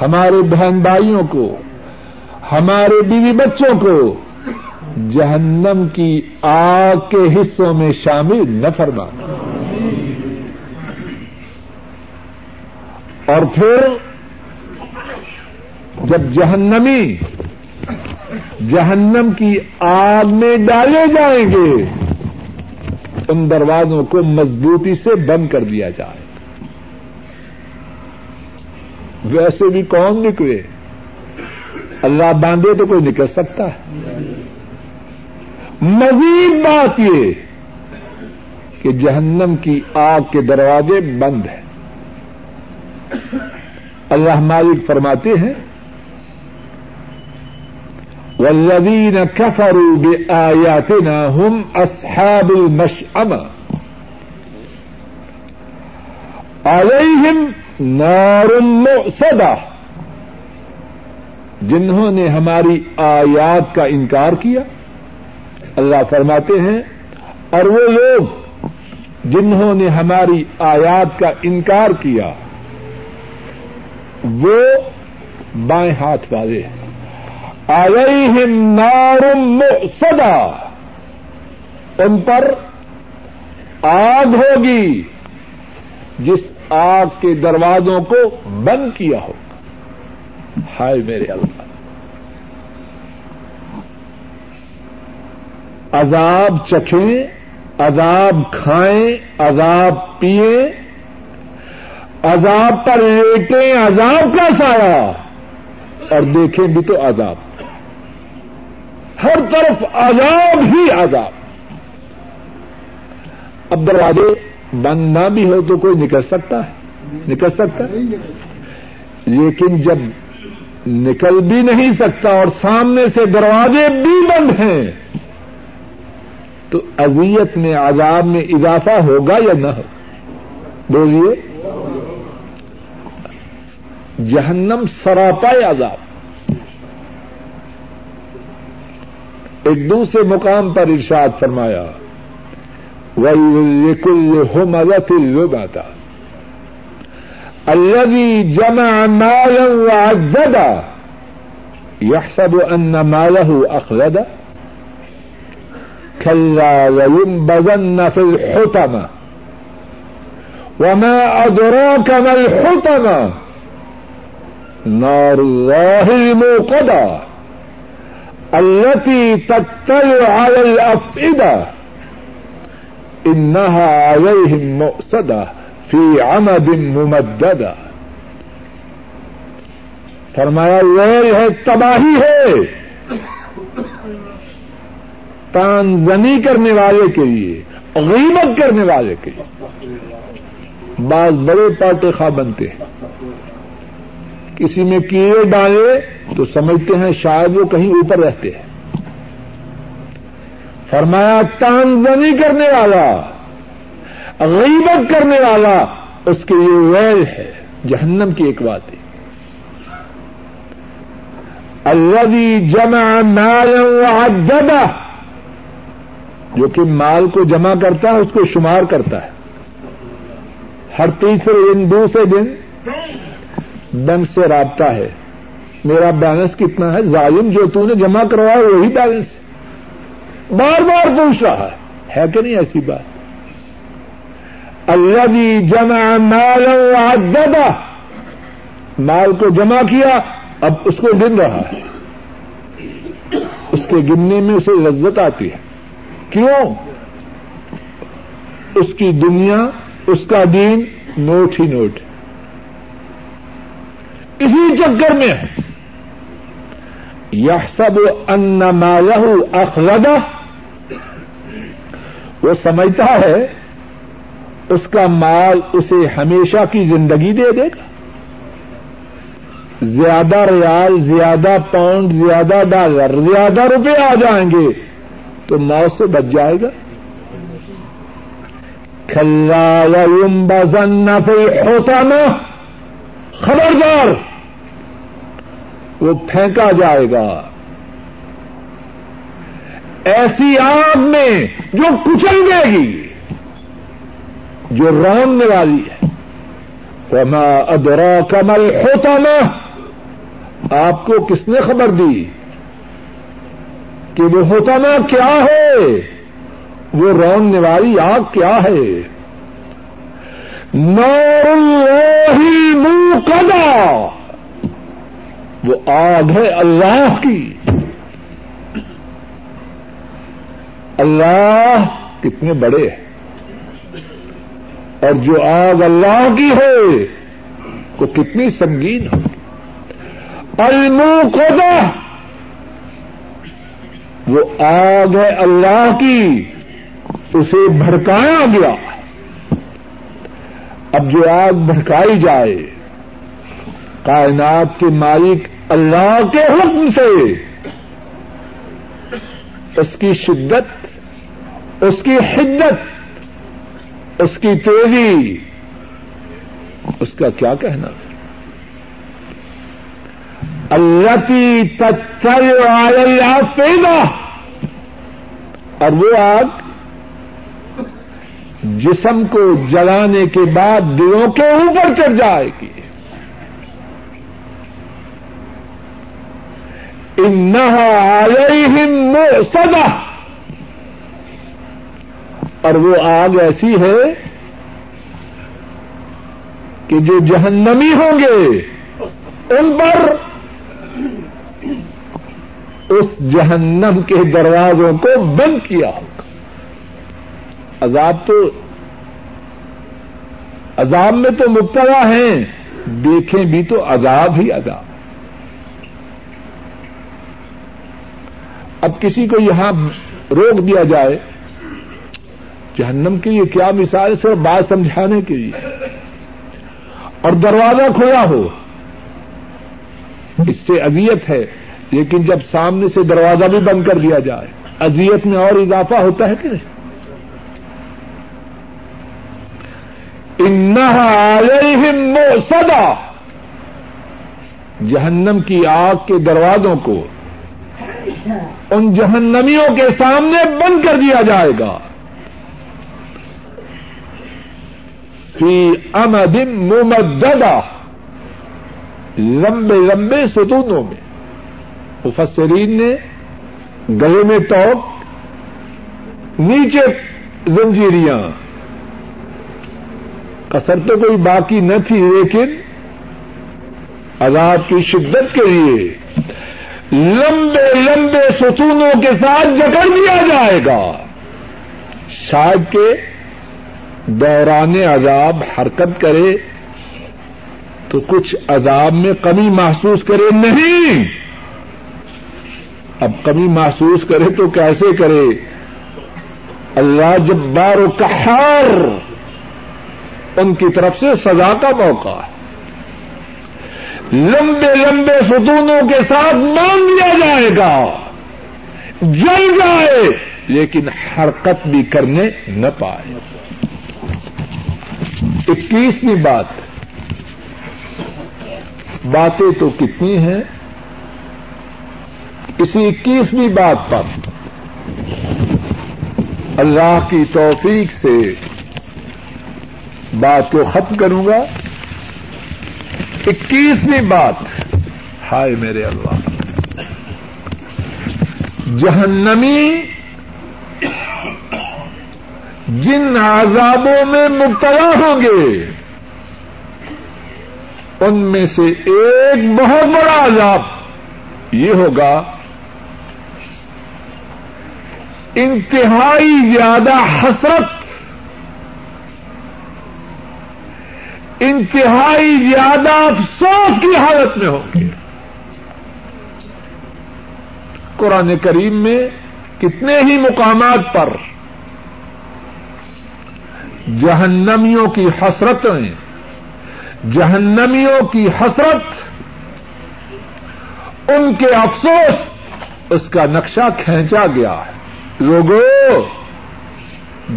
ہمارے بہن بھائیوں کو، ہمارے بیوی بچوں کو جہنم کی آگ کے حصوں میں شامل نہ فرما۔ اور پھر جب جہنمی جہنم کی آگ میں ڈالے جائیں گے، ان دروازوں کو مضبوطی سے بند کر دیا جائے۔ ویسے بھی کون نکلے؟ اللہ باندھے تو کوئی نکل سکتا ہے۔ مزید بات یہ کہ جہنم کی آگ کے دروازے بند ہیں۔ اللہ مالک فرماتے ہیں والذین کفروا بآیاتنا هم اصحاب المشأمہ علیہم نار مؤصدہ جنہوں نے ہماری آیات کا انکار کیا اللہ فرماتے ہیں، اور وہ لوگ جنہوں نے ہماری آیات کا انکار کیا، وہ بائیں ہاتھ والے ہیں۔ علیہم نار مؤصدہ، ان پر آگ ہوگی جس آگ کے دروازوں کو بند کیا ہوگا ہائے میرے اللہ۔ عذاب چکھیں، عذاب کھائیں، عذاب پیئیں۔ عذاب پر لیٹیں، عذاب کا سایہ۔ اور دیکھیں بھی تو عذاب۔ ہر طرف عذاب ہی عذاب۔ اب دروازے بند نہ بھی ہو تو کوئی نکل سکتا ہے؟ نکل سکتا ہے؟ لیکن جب نکل بھی نہیں سکتا اور سامنے سے دروازے بھی بند ہیں تو اذیت میں عذاب میں اضافہ ہوگا یا نہ ہو؟ بولیے. جہنم سراپا عذاب. ایک دوسرے مقام پر ارشاد فرمایا وہی کل ہو مزہ باتا الذي جمع مالا وعددا يحسب أن ماله أخلد كلا وينبذن في الحطمة وما أدراك ما الحطمة نار الله الموقدة. التي تطلع على الأفئدة. إنها عليهم مؤسده فی عمد ممدد فرمایا ویل ہے، تباہی ہے. تانزنی کرنے والے کے لیے، غیبت کرنے والے کے لیے۔ بعض بڑے پاٹے خواہ بنتے ہیں۔ کسی میں کیڑے ڈالے تو سمجھتے ہیں شاید وہ کہیں اوپر رہتے ہیں۔ فرمایا تانزنی کرنے والا، غیبت کرنے والا اس کے لیے ویل ہے۔ جہنم کی ایک بات ہے۔ اللہ جمع مال وعددہ۔ جو کہ مال کو جمع کرتا ہے، اس کو شمار کرتا ہے۔ ہر تیسرے دن، دوسرے دن بینک سے رابطہ ہے۔ میرا بیلنس کتنا ہے؟ ظالم جو تو نے جمع کروایا، وہی بیلنس۔ بار بار پوچھ رہا ہے۔ کہ نہیں ایسی بات؟ الذي جمع مالا وعدده مال کو جمع کیا، اب اس کو گن رہا ہے۔ اس کے گننے میں اسے لذت آتی ہے۔ کیوں؟ اس کی دنیا، اس کا دین نوٹ ہی نوٹ اسی چکر میں یہ سب ان مالہ اخلدہ وہ سمجھتا ہے اس کا مال اسے ہمیشہ کی زندگی دے دے گا۔ زیادہ ریال، زیادہ پاؤنڈ، زیادہ ڈالر، زیادہ روپے آ جائیں گے۔ تو موت سے بچ جائے گا۔ کھلا بزن ہوتا نا خبردار۔ وہ پھینکا جائے گا۔ ایسی آگ میں جو کچل دے گی، جو روننے والی ہے۔ وما ادرا کمل ہوتا نا آپ کو کس نے خبر دی؟ کہ وہ ہوتا نا کیا ہے؟ وہ روننے والی آگ کیا ہے؟ نور اللہ موقدا وہ آگ ہے اللہ کی۔ اللہ کتنے بڑے ہیں۔ اور جو آگ اللہ کی ہے، وہ کتنی سنگین ہو الموقدہ۔ وہ آگ ہے اللہ کی، اسے بھڑکایا گیا۔ اب جو آگ بھڑکائی جائے، کائنات کے مالک اللہ کے حکم سے، اس کی شدت، اس کی حدت، اس کی تیزی، اس کا کیا کہنا؟ اللہ کی تچل پیدا اور وہ آگ جسم کو جلانے کے بعد دلوں کے اوپر چڑھ جائے گی. انہیں سزا اور وہ آگ ایسی ہے کہ جو جہنمی ہوں گے، ان پر اس جہنم کے دروازوں کو بند کیا ہوگا۔ عذاب تو عذاب میں تو مبتلا ہیں، دیکھیں بھی تو عذاب ہی عذاب۔ اب کسی کو یہاں روک دیا جائے، جہنم کی یہ کیا مثال ہے؟ صرف بات سمجھانے کے لیے۔ اور دروازہ کھولا ہو۔ اس سے اذیت ہے، لیکن جب سامنے سے دروازہ بھی بند کر دیا جائے، اذیت میں اور اضافہ ہوتا ہے کہ سدا جہنم کی آگ کے دروازوں کو ان جہنمیوں کے سامنے بند کر دیا جائے گا۔ فی امد ممددہ لمبے لمبے ستونوں میں۔ مفسرین نے گلے میں ٹوپ نیچے زنجیریاں۔ کسر تو کوئی باقی نہ تھی، لیکن عذاب کی شدت کے لیے لمبے لمبے ستونوں کے ساتھ جکڑ دیا جائے گا۔ شاید کے دوران عذاب حرکت کرے تو کچھ عذاب میں کمی محسوس کرے نہیں۔ اب کمی محسوس کرے تو کیسے کرے؟ اللہ جب بار و کہار ان کی طرف سے سزا کا موقع ہے۔ لمبے لمبے ستونوں کے ساتھ مان دیا جائے گا۔ جل جائے، لیکن حرکت بھی کرنے نہ پائے۔ اکیسویں بات۔ باتیں تو کتنی ہیں؟ اسی اکیسویں بات پر۔ اللہ کی توفیق سے بات کو ختم کروں گا۔ اکیسویں بات۔ ہائے میرے اللہ۔ جہنمی جن عذابوں میں مبتلا ہوں گے۔ ان میں سے ایک بہت بڑا عذاب یہ ہوگا انتہائی زیادہ حسرت، انتہائی زیادہ افسوس کی حالت میں ہوں گے۔ قرآن کریم میں کتنے ہی مقامات پر جہنمیوں کی حسرتیں جہنمیوں کی حسرت، ان کے افسوس، اس کا نقشہ کھینچا گیا ہے۔ لوگوں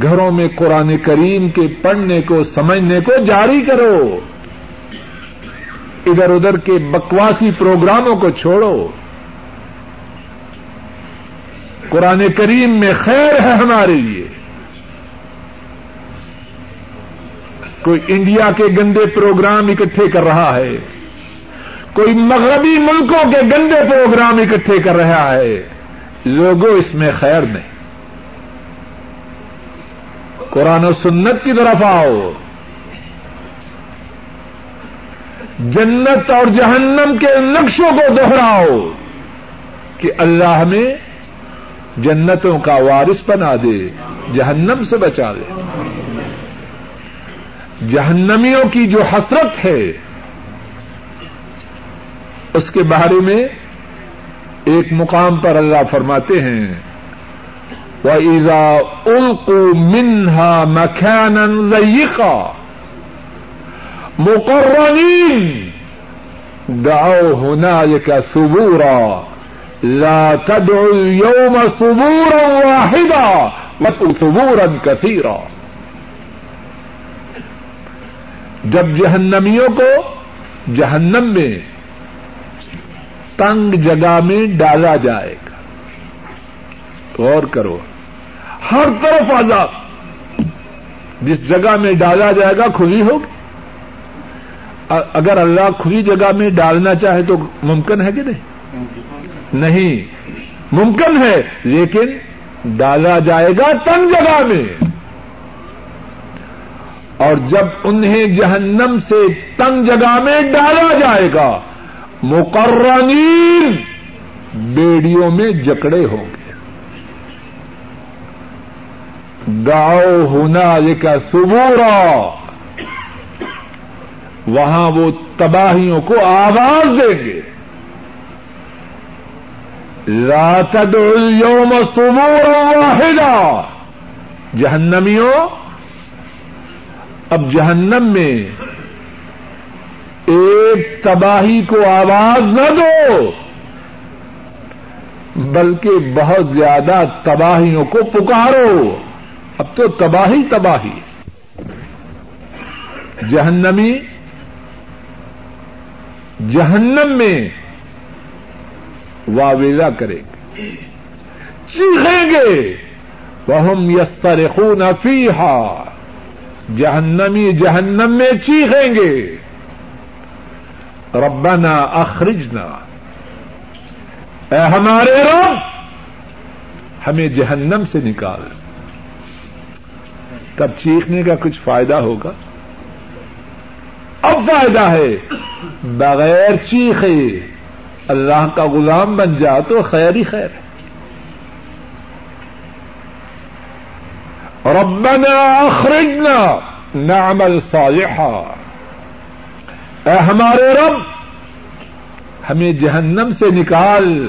گھروں میں قرآن کریم کے پڑھنے کو، سمجھنے کو جاری کرو۔ ادھر ادھر کے بکواسی پروگراموں کو چھوڑو۔ قرآن کریم میں خیر ہے ہمارے لیے۔ کوئی انڈیا کے گندے پروگرام اکٹھے کر رہا ہے، کوئی مغربی ملکوں کے گندے پروگرام اکٹھے کر رہا ہے، لوگوں اس میں خیر نہیں۔ قرآن و سنت کی طرف آؤ۔ جنت اور جہنم کے نقشوں کو دوہراؤ کہ اللہ ہمیں جنتوں کا وارث بنا دے، جہنم سے بچا دے۔ جہنمیوں کی جو حسرت ہے، اس کے بارے میں ایک مقام پر اللہ فرماتے ہیں وہ ایزا وَإِذَا أُلْقُوا مِنْهَا مَكَانًا ضَيِّقًا مُقَرَّنِينَ دعوا هنالك ثبورا لا تدعوا اليوم ثبورا واحدا وادعوا ثبورا كثيرا جب جہنمیوں کو جہنم میں تنگ جگہ میں ڈالا جائے گا۔ غور کرو۔ ہر طرف عذاب۔ جس جگہ میں ڈالا جائے گا، کھلی ہوگی۔ اگر اللہ کھلی جگہ میں ڈالنا چاہے تو ممکن ہے کہ نہیں؟ نہیں۔ ممکن ہے، لیکن ڈالا جائے گا تنگ جگہ میں۔ اور جب انہیں جہنم سے تنگ جگہ میں ڈالا جائے گا مقررین بیڑیوں میں جکڑے ہوں گے۔ گاؤ ہونا کا سبورا وہاں وہ تباہیوں کو آواز دیں گے۔ راتد اليوم سبورا واحدا۔ جہنمیوں اب جہنم میں ایک تباہی کو آواز نہ دو، بلکہ بہت زیادہ تباہیوں کو پکارو۔ اب تو تباہی تباہی۔ جہنمی، جہنم میں واویلا کریں گے۔ چیخیں گے۔ وہ یستر خون فیحا جہنمی جہنم میں چیخیں گے۔ ربنا اخرجنا۔ اے ہمارے رب، ہمیں جہنم سے نکال۔ تب چیخنے کا کچھ فائدہ ہوگا؟ اب فائدہ ہے۔ بغیر چیخے اللہ کا غلام بن جا تو خیر ہی خیر ہے۔ ربنا اخرجنا نعمل صالحا۔ اے ہمارے رب، ہمیں جہنم سے نکال،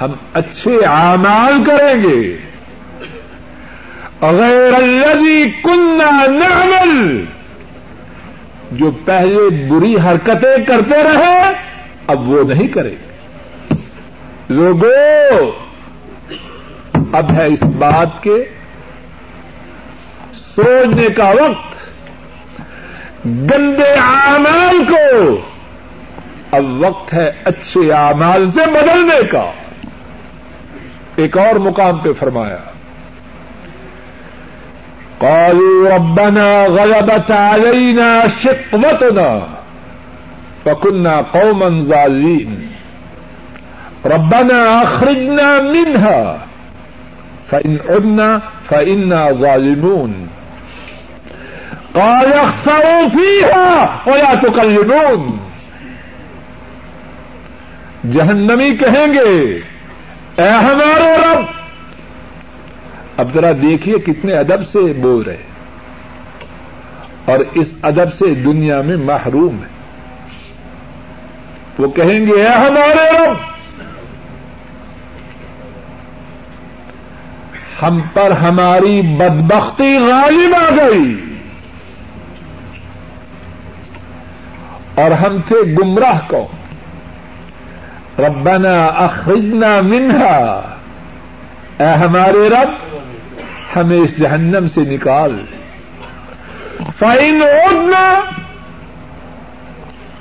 ہم اچھے اعمال کریں گے۔ غیر الذي كنا نعمل، جو پہلے بری حرکتیں کرتے رہے، اب وہ نہیں کرے۔ لوگوں اب ہے اس بات کے سوچنے کا وقت، گندے اعمال کو اب وقت ہے اچھے اعمال سے بدلنے کا۔ ایک اور مقام پہ فرمایا، قالوا ربنا غلبت علينا شقوتنا فكنا قوما ظالمين۔ ربنا اخرجنا منها، فإن عدنا فإنا ظالمون۔ قال اخسروا فيها ولا تكلمون جہنمی کہیں گے، اے ہمارے رب! اب ذرا دیکھیے کتنے ادب سے بول رہے اور اس ادب سے دنیا میں محروم ہے وہ کہیں گے، اے ہمارے رب! ہم پر ہماری بدبختی غالب آ گئی۔ اور ہم تھے گمراہ کو۔ ربنا اخرجنا منہا۔ اے ہمارے رب، ہمیں اس جہنم سے نکال۔ فائن اوڈنا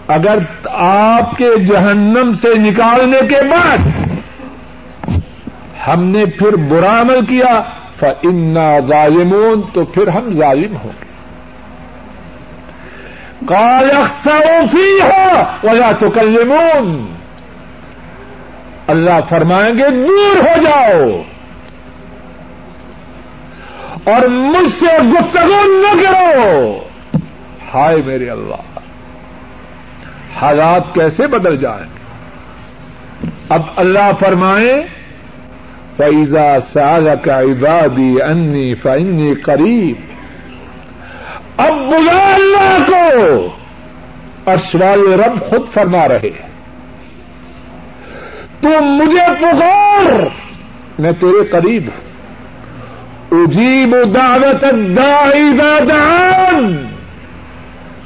اگر آپ کے جہنم سے نکالنے کے بعد ہم نے پھر برا عمل کیا فنا ظالمون، تو پھر ہم ظالم ہوں گے۔ کالفی ہو ویا تو کلمون اللہ فرمائیں گے، دور ہو جاؤ۔ اور مجھ سے گفتگو نہ کرو۔ ہائے میرے اللہ، حالات کیسے بدل جائیں؟ اب اللہ فرمائے فیضا سال کا عبادی انی فنی قریب اب بلا اللہ کو۔ اشوال رب خود فرما رہے تو مجھے پکار۔ میں تیرے قریب ہوں۔ اجیب دعوت دائی دان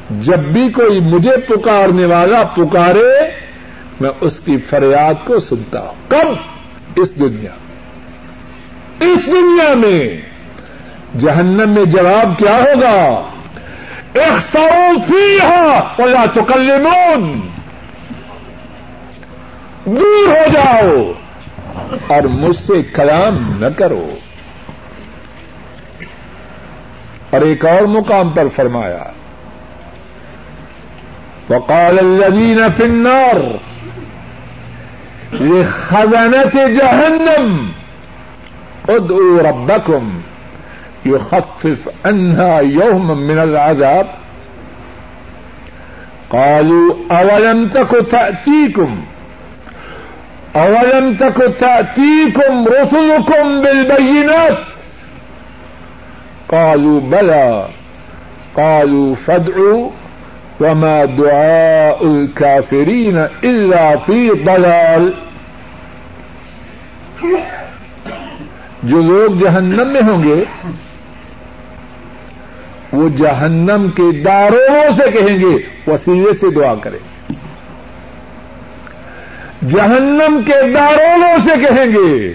جب بھی کوئی مجھے پکارنے والا پکارے، میں اس کی فریاد کو سنتا ہوں۔ کب؟ اس دنیا۔ اس دنیا میں۔ جہنم میں جواب کیا ہوگا؟ ایک سو فی یا چکل دور ہو جاؤ اور مجھ سے کلام نہ کرو۔ اور ایک اور مقام پر فرمایا۔ وقال الذين في النار، لخزنة جهنم، ادعوا ربكم۔ يخفف عنها يوما من العذاب. قالوا، أولم تك تأتيكم؟ اولم تک تأتيكم رسلكم بالبينات؟ قالوا، بلى. قالوا، فادعوا. وما دعاء الكافرين إلا في ضلال. جو لوگ جہنم میں ہوں گے وہ جہنم کے داروں سے کہیں گے، وسیلے سے دعا کریں جہنم کے دارولوں سے کہیں گے،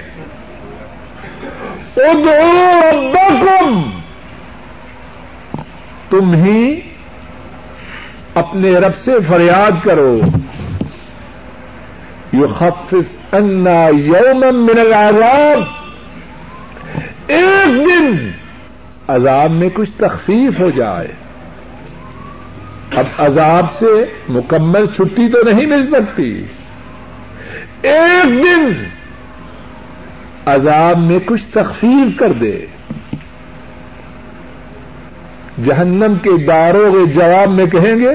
ادعو ربکم۔ تم ہی اپنے رب سے فریاد کرو۔ یو خفف انا یوم من العذاب۔ ایک دن عذاب میں کچھ تخفیف ہو جائے۔ اب عذاب سے مکمل چھٹی تو نہیں مل سکتی۔ ایک دن عذاب میں کچھ تخفیف کر دے۔ جہنم کے داروں کے جواب میں کہیں گے،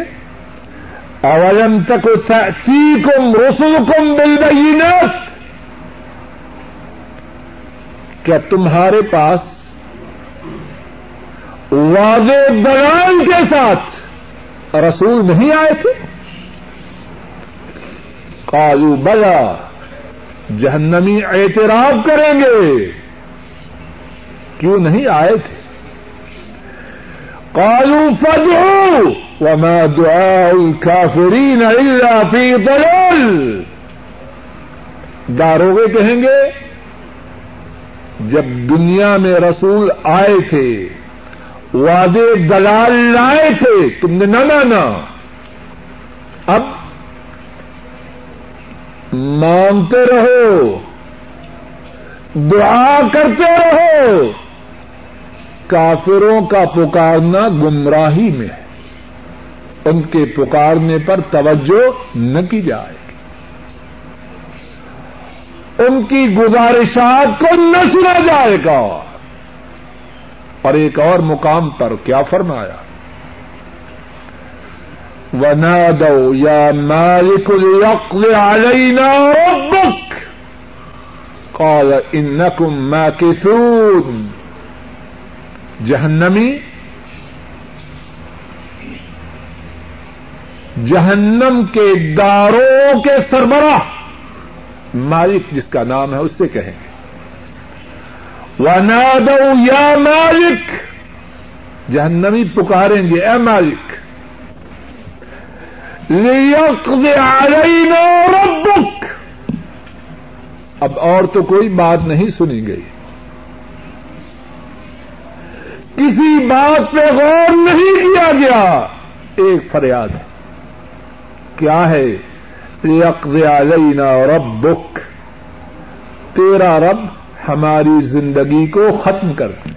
اولم تک کم رسول کم بل کیا تمہارے پاس واضح دلال کے ساتھ رسول نہیں آئے تھے۔ کالو بلا، جہنمی اعتراف کریں گے۔ کیوں نہیں آئے تھے؟ کالو فجو وما دعاء الكافرين الا في ضلال۔ داروگے کہیں گے، جب دنیا میں رسول آئے تھے۔ وعدے دلال لائے تھے، تم نے نہ مانا۔ اب مانگتے رہو، دعا کرتے رہو۔ کافروں کا پکارنا گمراہی میں ہے۔ ان کے پکارنے پر توجہ نہ کی جائے۔ ان کی گزارشات کو نہ سنا جائے گا۔ اور ایک اور مقام پر کیا فرمایا؟ ونادوا يا مالك ليقضي علينا ربك قال انكم ماكثون جہنمی جہنم کے داروں کے سربراہ مالک جس کا نام ہے اس سے کہیں۔ گے ونادوا یا مالک جہنمی پکاریں گے، اے مالک۔ علينا ربك۔ اب اور تو کوئی بات نہیں سنی گئی۔ کسی بات پہ غور نہیں کیا گیا۔ ایک فریاد ہے۔ کیا ہے؟ یقض علینا ربک تیرا رب ہماری زندگی کو ختم کر دے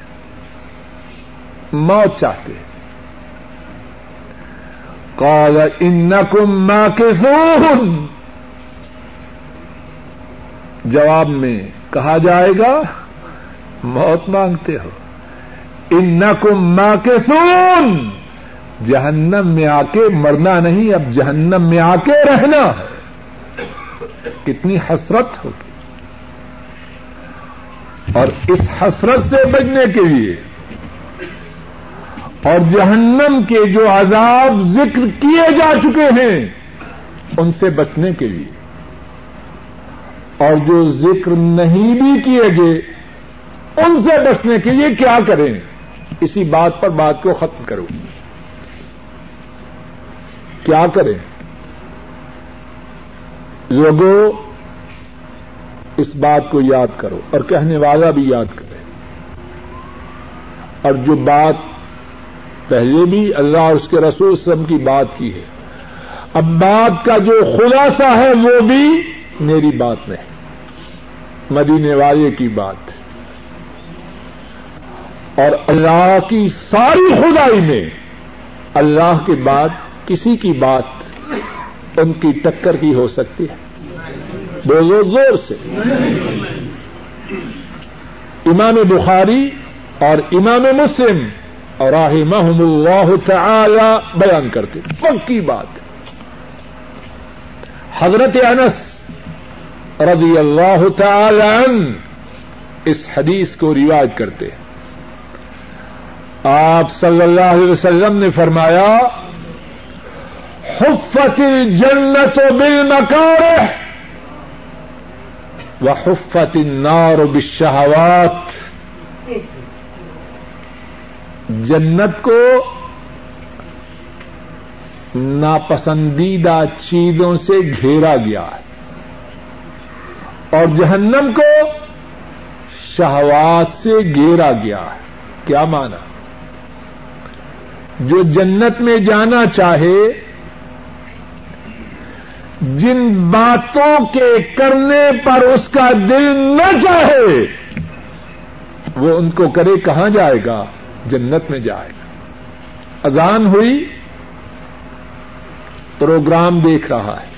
موت چاہتے ہیں۔ قال انکم ماکثون۔ جواب میں کہا جائے گا، موت مانگتے ہو۔ انکم ماکثون۔ جہنم میں آ کے مرنا نہیں، اب جہنم میں آ کے رہنا۔ کتنی حسرت ہوگی۔ اور اس حسرت سے بچنے کے لیے اور جہنم کے جو عذاب ذکر کیے جا چکے ہیں، ان سے بچنے کے لیے۔ اور جو ذکر نہیں بھی کیے گئے، ان سے بچنے کے لیے کیا کریں؟ اسی بات پر بات کو ختم کروں کیا کریں؟ لوگوں اس بات کو یاد کرو اور کہنے والا بھی یاد کرے۔ اور جو بات پہلے بھی اللہ اور اس کے رسول سم کی بات کی ہے، اب بات کا جو خلاصہ ہے وہ بھی میری بات نہیں مدینے والے کی بات اور اللہ کی ساری خدائی میں اللہ کے بعد کسی کی بات ان کی ٹکر کی ہو سکتی ہے۔ بولو زور سے۔ امام بخاری اور امام مسلم اور رحمہم اللہ تعالی بیان کرتے پکی بات حضرت انس رضی اللہ تعالی عنہ اس حدیث کو رواج کرتے ہیں۔ آپ صلی اللہ علیہ وسلم نے فرمایا، حفت الجنت بالمکارہ وحفت النار بالشہوات جنت کو ناپسندیدہ چیزوں سے گھیرا گیا ہے اور جہنم کو شہوات سے گھیرا گیا ہے کیا مانا جو جنت میں جانا چاہے جن باتوں کے کرنے پر اس کا دل نہ چاہے، وہ ان کو کرے کہاں جائے گا؟ جنت میں جائے گا۔ اذان ہوئی، پروگرام دیکھ رہا ہے۔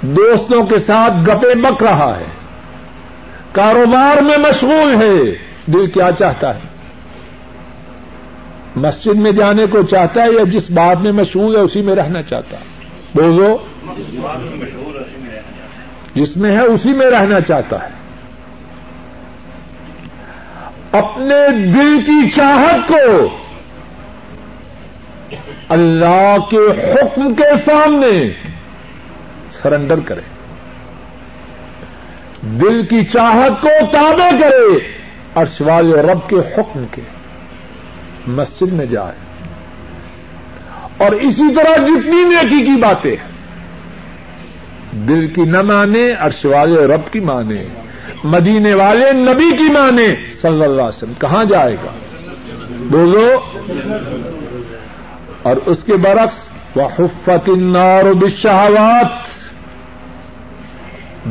دوستوں کے ساتھ گپے بک رہا ہے۔ کاروبار میں مشغول ہے۔ دل کیا چاہتا ہے؟ مسجد میں جانے کو چاہتا ہے یا جس بات میں مشہور ہے، اسی میں رہنا چاہتا ہے؟ بولو جس میں ہے اسی میں رہنا چاہتا ہے۔ اپنے دل کی چاہت کو اللہ کے حکم کے سامنے سرنڈر کرے۔ دل کی چاہت کو تابع کرے اور سوال رب کے حکم کے مسجد میں جائے۔ اور اسی طرح جتنی نیکی کی باتیں دل کی نہ مانے اور سوال رب کی مانے۔ مدینے والے نبی کی مانے۔ صلی اللہ علیہ وسلم، کہاں جائے گا؟ بولو۔ اور اس کے برعکس وہ حفت النار بشہوات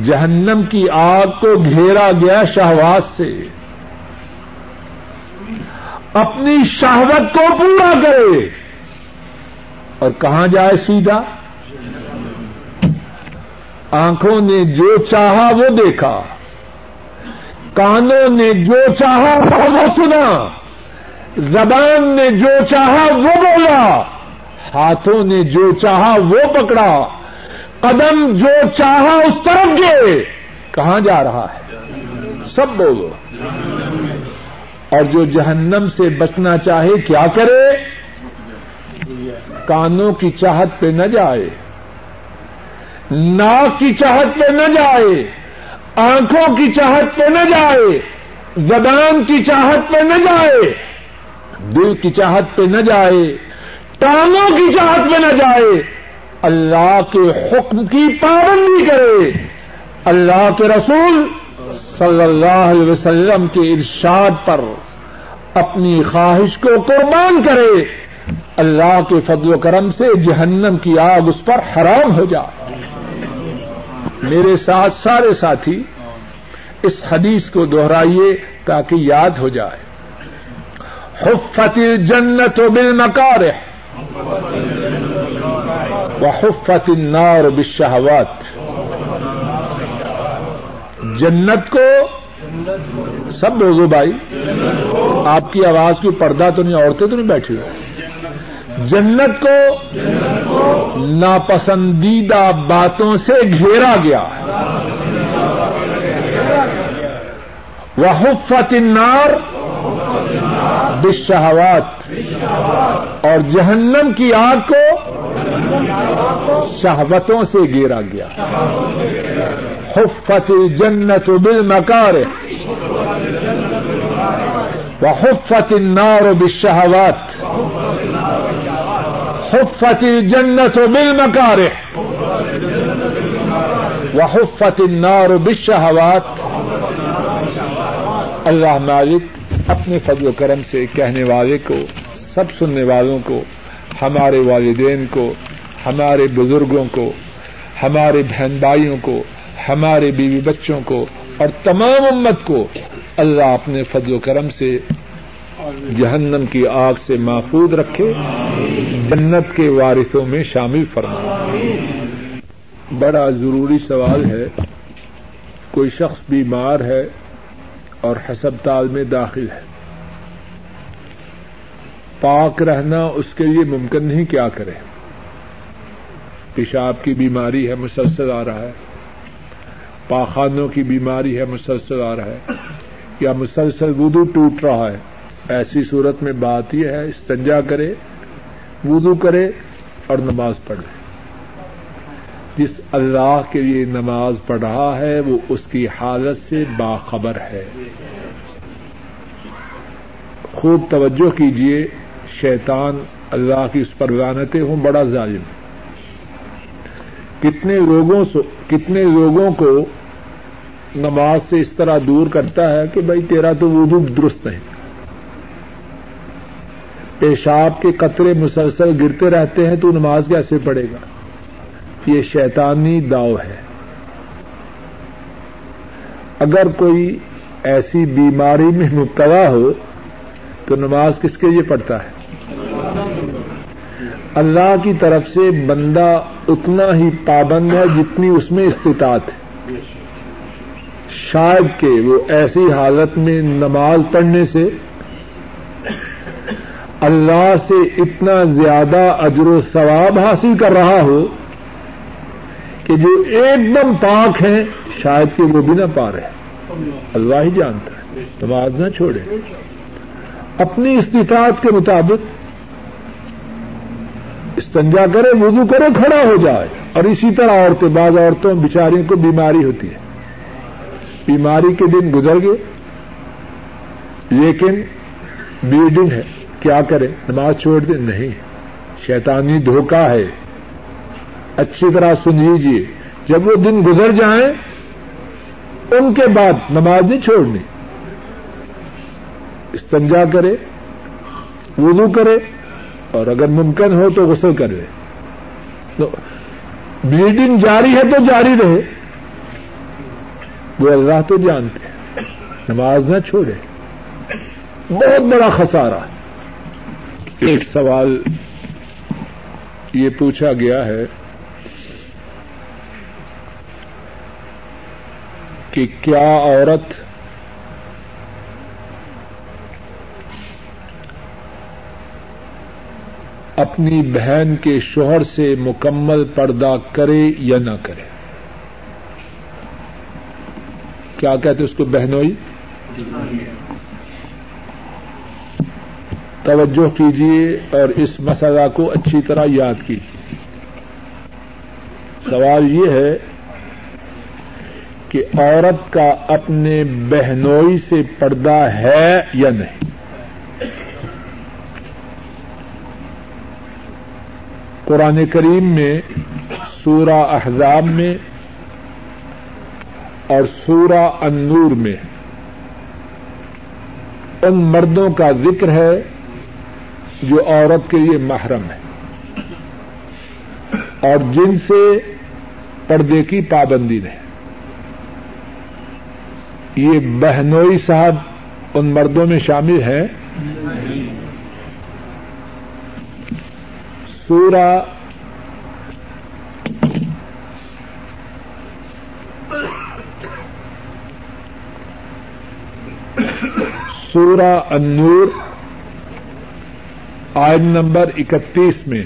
جہنم کی آگ کو گھیرا گیا شہوات سے۔ اپنی شہوت کو پورا کرے۔ اور کہاں جائے سیدھا؟ آنکھوں نے جو چاہا وہ دیکھا۔ کانوں نے جو چاہا وہ سنا۔ زبان نے جو چاہا وہ بولا۔ ہاتھوں نے جو چاہا وہ پکڑا۔ قدم جو چاہا اس طرف گئے۔ کہاں جا رہا ہے؟ سب بولو۔ اور جو جہنم سے بچنا چاہے کیا کرے؟ کانوں کی چاہت پہ نہ جائے، ناک کی چاہت پہ نہ جائے، آنکھوں کی چاہت پہ نہ جائے، زبان کی چاہت پہ نہ جائے، دل کی چاہت پہ نہ جائے، ٹانگوں کی چاہت پہ نہ جائے، اللہ کے حکم کی پابندی کرے۔ اللہ کے رسول صلی اللہ علیہ وسلم کے ارشاد پر اپنی خواہش کو قربان کرے۔ اللہ کے فضل و کرم سے جہنم کی آگ اس پر حرام ہو جائے۔ میرے ساتھ سارے ساتھی، اس حدیث کو دوہرائیے تاکہ یاد ہو جائے۔ حفت جنت و بل مکار وہ حفت النار بشہوات جنت کو سب بولو بھائی، آپ کی آواز کی پردہ تو نہیں، عورتیں تو نہیں بیٹھی ہو جنت کو ناپسندیدہ باتوں سے گھیرا گیا۔ وہ حفت النار بشہوات اور جہنم کی آگ کو شہوتوں سے گیرا گیا۔ حفت جنت بل مکار حفت النار بالشہوات حفت جنت بل مکار وحفت النار بالشہوات اللہ مالک اپنے فضل و کرم سے کہنے والے کو، سب سننے والوں کو، ہمارے والدین کو، ہمارے بزرگوں کو، ہمارے بہن بھائیوں کو، ہمارے بیوی بچوں کو اور تمام امت کو اللہ اپنے فضل و کرم سے جہنم کی آگ سے محفوظ رکھے، جنت کے وارثوں میں شامل فرما۔ بڑا ضروری سوال ہے، کوئی شخص بیمار ہے اور ہسپتال میں داخل ہے۔ پاک رہنا اس کے لیے ممکن نہیں، کیا کرے؟ پیشاب کی بیماری ہے، مسلسل آ رہا ہے۔ پاخانوں کی بیماری ہے، مسلسل آ رہا ہے۔ یا مسلسل وضو ٹوٹ رہا ہے۔ ایسی صورت میں بات یہ ہے، استنجا کرے، وضو کرے اور نماز پڑھے جس اللہ کے لیے نماز پڑھ رہا ہے، وہ اس کی حالت سے باخبر ہے۔ خوب توجہ کیجیے شیطان اللہ کی اس پر لانتیں ہوں، بڑا ظالم۔ کتنے لوگوں کتنے لوگوں کو نماز سے اس طرح دور کرتا ہے کہ بھائی تیرا تو وضو درست نہیں۔ پیشاب کے قطرے مسلسل گرتے رہتے ہیں تو نماز کیسے پڑے گا۔ یہ شیطانی داؤ ہے۔ اگر کوئی ایسی بیماری میں مبتلا ہو، تو نماز کس کے لیے پڑتا ہے؟ اللہ کی طرف سے بندہ اتنا ہی پابند ہے جتنی اس میں استطاعت ہے۔ شاید کہ وہ ایسی حالت میں نماز پڑھنے سے اللہ سے اتنا زیادہ اجر و ثواب حاصل کر رہا ہو کہ جو ایک دم پاک ہیں، شاید کہ وہ بھی نہ پا رہے۔ اللہ ہی جانتا ہے۔ نماز نہ چھوڑے۔ اپنی استطاعت کے مطابق استنجا کرے، وضو کرے، کھڑا ہو جائے۔ اور اسی طرح عورتیں، بعض عورتوں، بیچاریوں کو بیماری ہوتی ہے۔ بیماری کے دن گزر گئے، لیکن بیڈنگ ہے۔ کیا کرے؟ نماز چھوڑ دے؟ نہیں۔ شیطانی دھوکہ ہے۔ اچھی طرح سن لیجیے جب وہ دن گزر جائیں ان کے بعد نماز نہیں چھوڑنی۔ استنجا کرے، وضو کرے، اور اگر ممکن ہو تو غسل کرے۔ تو بلیڈنگ جاری ہے تو جاری رہے۔ وہ اللہ تو جانتے ہیں۔ نماز نہ چھوڑے۔ بہت بڑا خسارہ۔ ایک سوال یہ پوچھا گیا ہے کہ کیا عورت اپنی بہن کے شوہر سے مکمل پردہ کرے یا نہ کرے؟ کیا کہتے اس کو بہنوئی توجہ کیجیے اور اس مسئلہ کو اچھی طرح یاد کیجیے سوال یہ ہے کہ عورت کا اپنے بہنوئی سے پردہ ہے یا نہیں؟ قرآن کریم میں، سورہ احزاب میں اور سورہ انور میں ان مردوں کا ذکر ہے۔ جو عورت کے لیے محرم ہے۔ اور جن سے پردے کی پابندی رہے یہ بہنوئی صاحب ان مردوں میں شامل ہیں۔ سورہ سورہ انور آئن نمبر اکتیس میں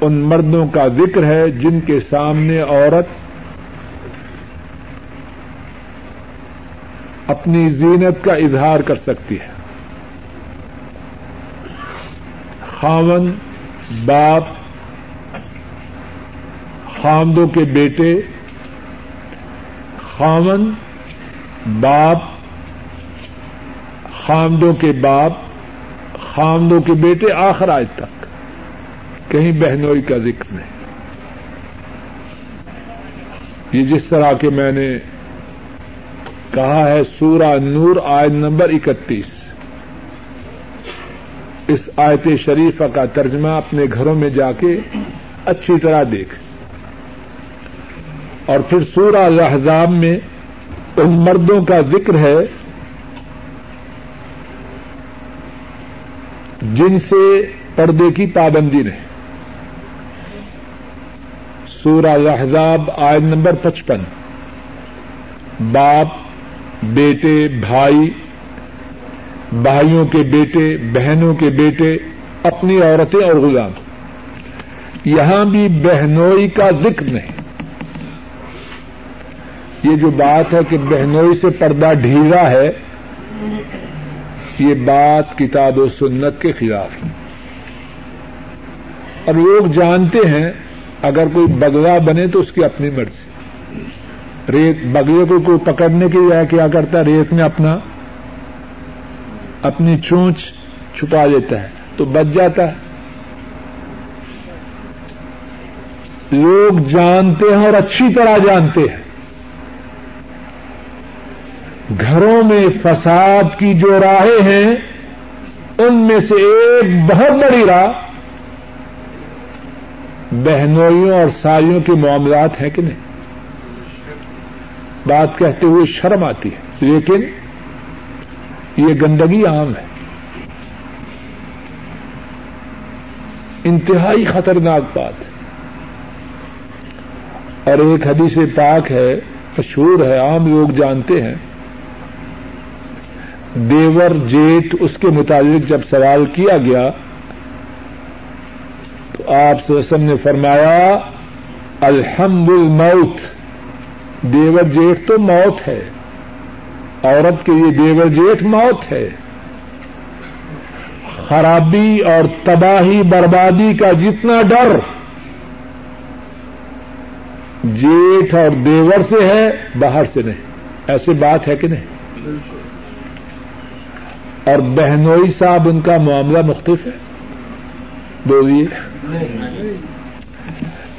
ان مردوں کا ذکر ہے جن کے سامنے عورت اپنی زینت کا اظہار کر سکتی ہے۔ خاون، باپ خامدوں کے بیٹے خامن باپ خامدوں کے باپ خامدوں کے بیٹے آخر آج تک۔ کہیں بہنوئی کا ذکر نہیں۔ یہ جس طرح کے میں نے کہا ہے سورہ نور آیت نمبر اکتیس۔ اس آیت شریفہ کا ترجمہ اپنے گھروں میں جا کے اچھی طرح دیکھ۔ اور پھر سورہ الحضاب میں ان مردوں کا ذکر ہے۔ جن سے پردے کی پابندی نہیں سورہ الحضاب آیت نمبر پچپن۔ باپ، بیٹے، بھائی، بھائیوں کے بیٹے، بہنوں کے بیٹے، اپنی عورتیں اور غلام۔ یہاں بھی بہنوئی کا ذکر نہیں۔ یہ جو بات ہے کہ بہنوئی سے پردہ ڈھیلا ہے یہ بات کتاب و سنت کے خلاف ہے۔ اور لوگ جانتے ہیں اگر کوئی بگلا بنے تو اس کی اپنی مرضی۔ ریت بگلے کو کوئی پکڑنے کے لیے کیا کرتا ہے؟ ریت میں اپنا اپنی چونچ چھپا لیتا ہے تو بچ جاتا ہے۔ لوگ جانتے ہیں اور اچھی طرح جانتے ہیں۔ گھروں میں فساد کی جو راہیں ہیں، ان میں سے ایک بہت بڑی راہ بہنوئیوں اور سائیوں کے معاملات ہیں کہ نہیں؟ بات کہتے ہوئے شرم آتی ہے۔ لیکن یہ گندگی عام ہے۔ انتہائی خطرناک بات ہے۔ اور ایک حدیث پاک ہے، مشہور ہے، عام لوگ جانتے ہیں۔ دیور جیٹ اس کے متعلق جب سوال کیا گیا، تو آپ سسم نے فرمایا الحمد الموت دیور جیٹ تو موت ہے، عورت کے لیے دیور جیٹ موت ہے۔ خرابی اور تباہی، بربادی کا جتنا ڈر جیٹھ اور دیور سے ہے، باہر سے نہیں۔ ایسی بات ہے کہ نہیں؟ اور بہنوئی صاحب ان کا معاملہ مختلف ہے؟ بولیے۔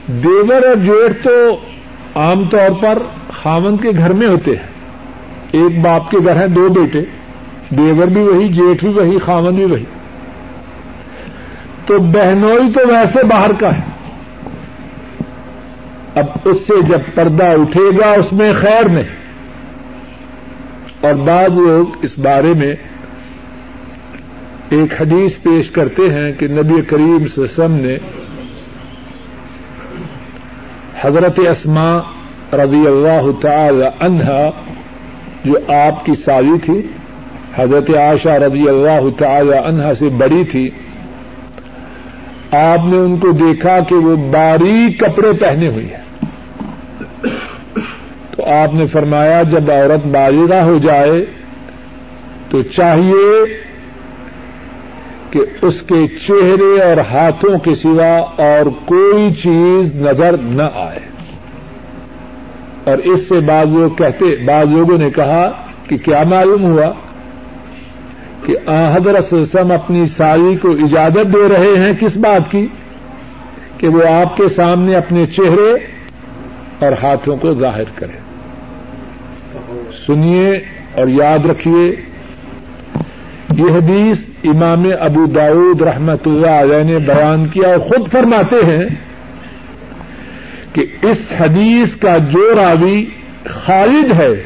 دیور اور جیٹھ تو عام طور پر خامند کے گھر میں ہوتے ہیں۔ ایک باپ کے گھر ہیں، دو بیٹے۔ دیور بھی وہی جیٹھ بھی وہی خامن بھی وہی۔ تو بہنوئی تو ویسے باہر کا ہے۔ اب اس سے جب پردہ اٹھے گا اس میں خیر نہیں۔ اور بعض لوگ اس بارے میں ایک حدیث پیش کرتے ہیں کہ نبی کریم سسم نے حضرت اسما رضی اللہ تعالی عنہا، جو آپ کی سالی تھی، حضرت عائشہ رضی اللہ تعالی عنہا سے بڑی تھی، آپ نے ان کو دیکھا کہ وہ باریک کپڑے پہنے ہوئی ہیں۔ تو آپ نے فرمایا، جب عورت بالغہ ہو جائے تو چاہیے کہ اس کے چہرے اور ہاتھوں کے سوا اور کوئی چیز نظر نہ آئے۔ اور اس سے بعض لوگ کہتے، بعض لوگوں نے کہا کہ کیا معلوم ہوا کہ حضرت وسلم اپنی سالی کو اجازت دے رہے ہیں کس بات کی؟ کہ وہ آپ کے سامنے اپنے چہرے اور ہاتھوں کو ظاہر کرے۔ سنیے اور یاد رکھیے یہ حدیث امام ابو داود رحمت اللہ علیہ نے بیان کیا اور خود فرماتے ہیں کہ اس حدیث کا جو راوی خالد ہے،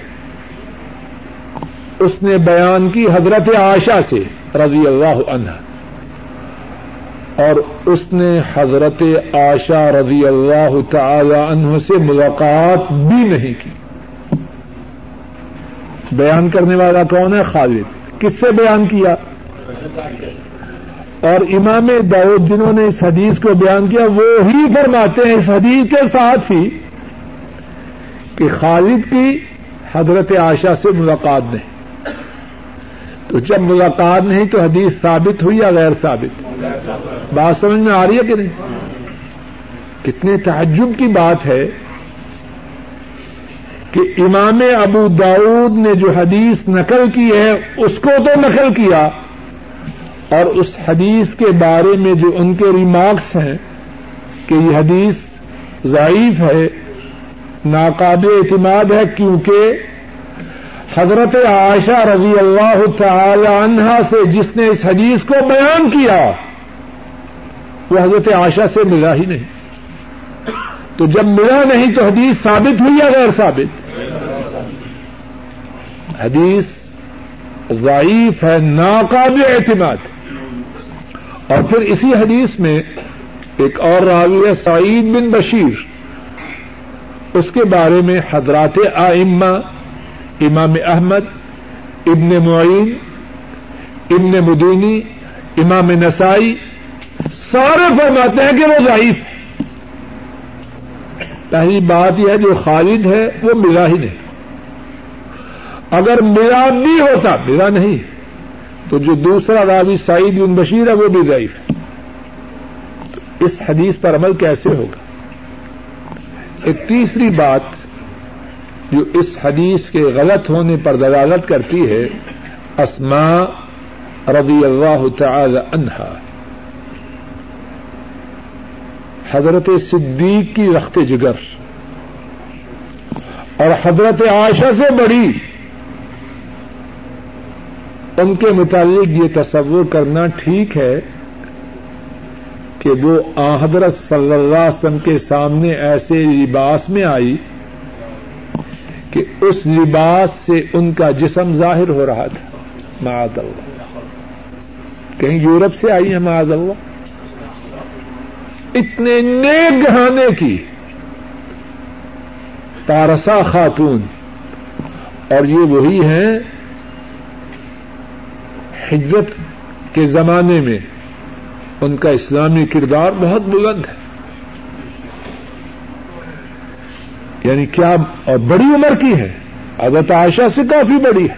اس نے بیان کی حضرت عائشہ سے رضی اللہ عنہ۔ اور اس نے حضرت عائشہ رضی اللہ تعالی عنہ سے ملاقات بھی نہیں کی۔ بیان کرنے والا کون ہے؟ خالد۔ کس سے بیان کیا؟ اور امام داؤد جنہوں نے اس حدیث کو بیان کیا، وہ ہی فرماتے ہیں اس حدیث کے ساتھ ہی کہ خالد کی حضرت عائشہ سے ملاقات نہیں۔ تو جب ملاقات نہیں تو حدیث ثابت ہوئی یا غیر ثابت؟ بات سمجھ میں آ رہی ہے کہ نہیں؟ کتنے تعجب کی بات ہے۔ کہ امام ابو داؤد نے جو حدیث نقل کی ہے، اس کو تو نقل کیا۔ اور اس حدیث کے بارے میں جو ان کے ریمارکس ہیں کہ یہ حدیث ضعیف ہے، ناقابل اعتماد ہے، کیونکہ حضرت عائشہ رضی اللہ تعالی عنہا سے جس نے اس حدیث کو بیان کیا، وہ حضرت عائشہ سے ملا ہی نہیں۔ تو جب ملا نہیں تو حدیث ثابت ہوئی یا غیر ثابت؟ حدیث ضعیف ہے، ناقابل اعتماد۔ اور پھر اسی حدیث میں ایک اور راوی ہے، سعید بن بشیر۔ اس کے بارے میں حضرات آئمہ، امام احمد، ابن معین، ابن مدینی، امام نسائی سارے فرماتے ہیں کہ وہ ضعیف ہے۔ پہلی بات یہ ہے، جو خالد ہے، وہ ملا ہی نہیں اگر میرا بھی ہوتا میرا نہیں۔ تو جو دوسرا راوی سعید بن بشیر ہے، وہ بھی ضعیف ہے۔ تو اس حدیث پر عمل کیسے ہوگا؟ ایک تیسری بات جو اس حدیث کے غلط ہونے پر دلالت کرتی ہے اسما رضی اللہ تعالی عنہا۔ حضرت صدیق کی رخت جگر اور حضرت عائشہ سے بڑی۔ ان کے متعلق یہ تصور کرنا ٹھیک ہے کہ وہ حضرت صلی اللہ علیہ وسلم کے سامنے ایسے لباس میں آئی کہ اس لباس سے ان کا جسم ظاہر ہو رہا تھا۔ معاذ اللہ۔ کہیں یورپ سے آئی ہیں معاذ اللہ؟ اتنے نیک گہانے کی۔ تارسا خاتون۔ اور یہ وہی ہیں ہجرت کے زمانے میں ان کا اسلامی کردار بہت بلند ہے۔ یعنی کیا اور بڑی عمر کی ہے؟ حضرت عائشہ سے کافی بڑی ہے۔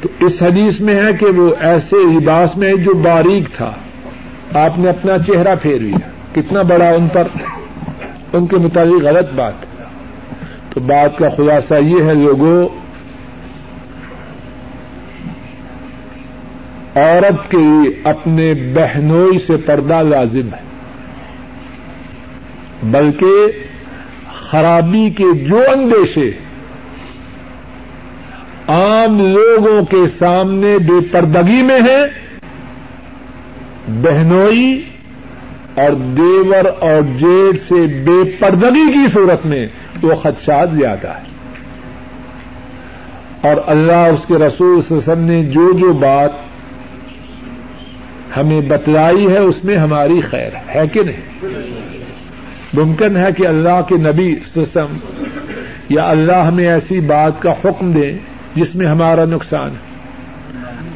تو اس حدیث میں ہے کہ وہ ایسے لباس میں جو باریک تھا۔ آپ نے اپنا چہرہ پھیر لیا۔ کتنا بڑا ان پر۔ ان کے متعلق غلط بات۔ تو بات کا خلاصہ یہ ہے، لوگوں عورت کے لیے اپنے بہنوئی سے پردہ لازم ہے۔ بلکہ خرابی کے جو اندیشے عام لوگوں کے سامنے بے پردگی میں ہیں، بہنوئی اور دیور اور جیٹ سے بے پردگی کی صورت میں وہ خدشات زیادہ ہے۔ اور اللہ اس کے رسول وسلم نے جو جو بات ہمیں بتلائی ہے اس میں ہماری خیر ہے کہ نہیں؟ ممکن ہے کہ اللہ کے نبی سسم یا اللہ ہمیں ایسی بات کا حکم دے جس میں ہمارا نقصان ہے۔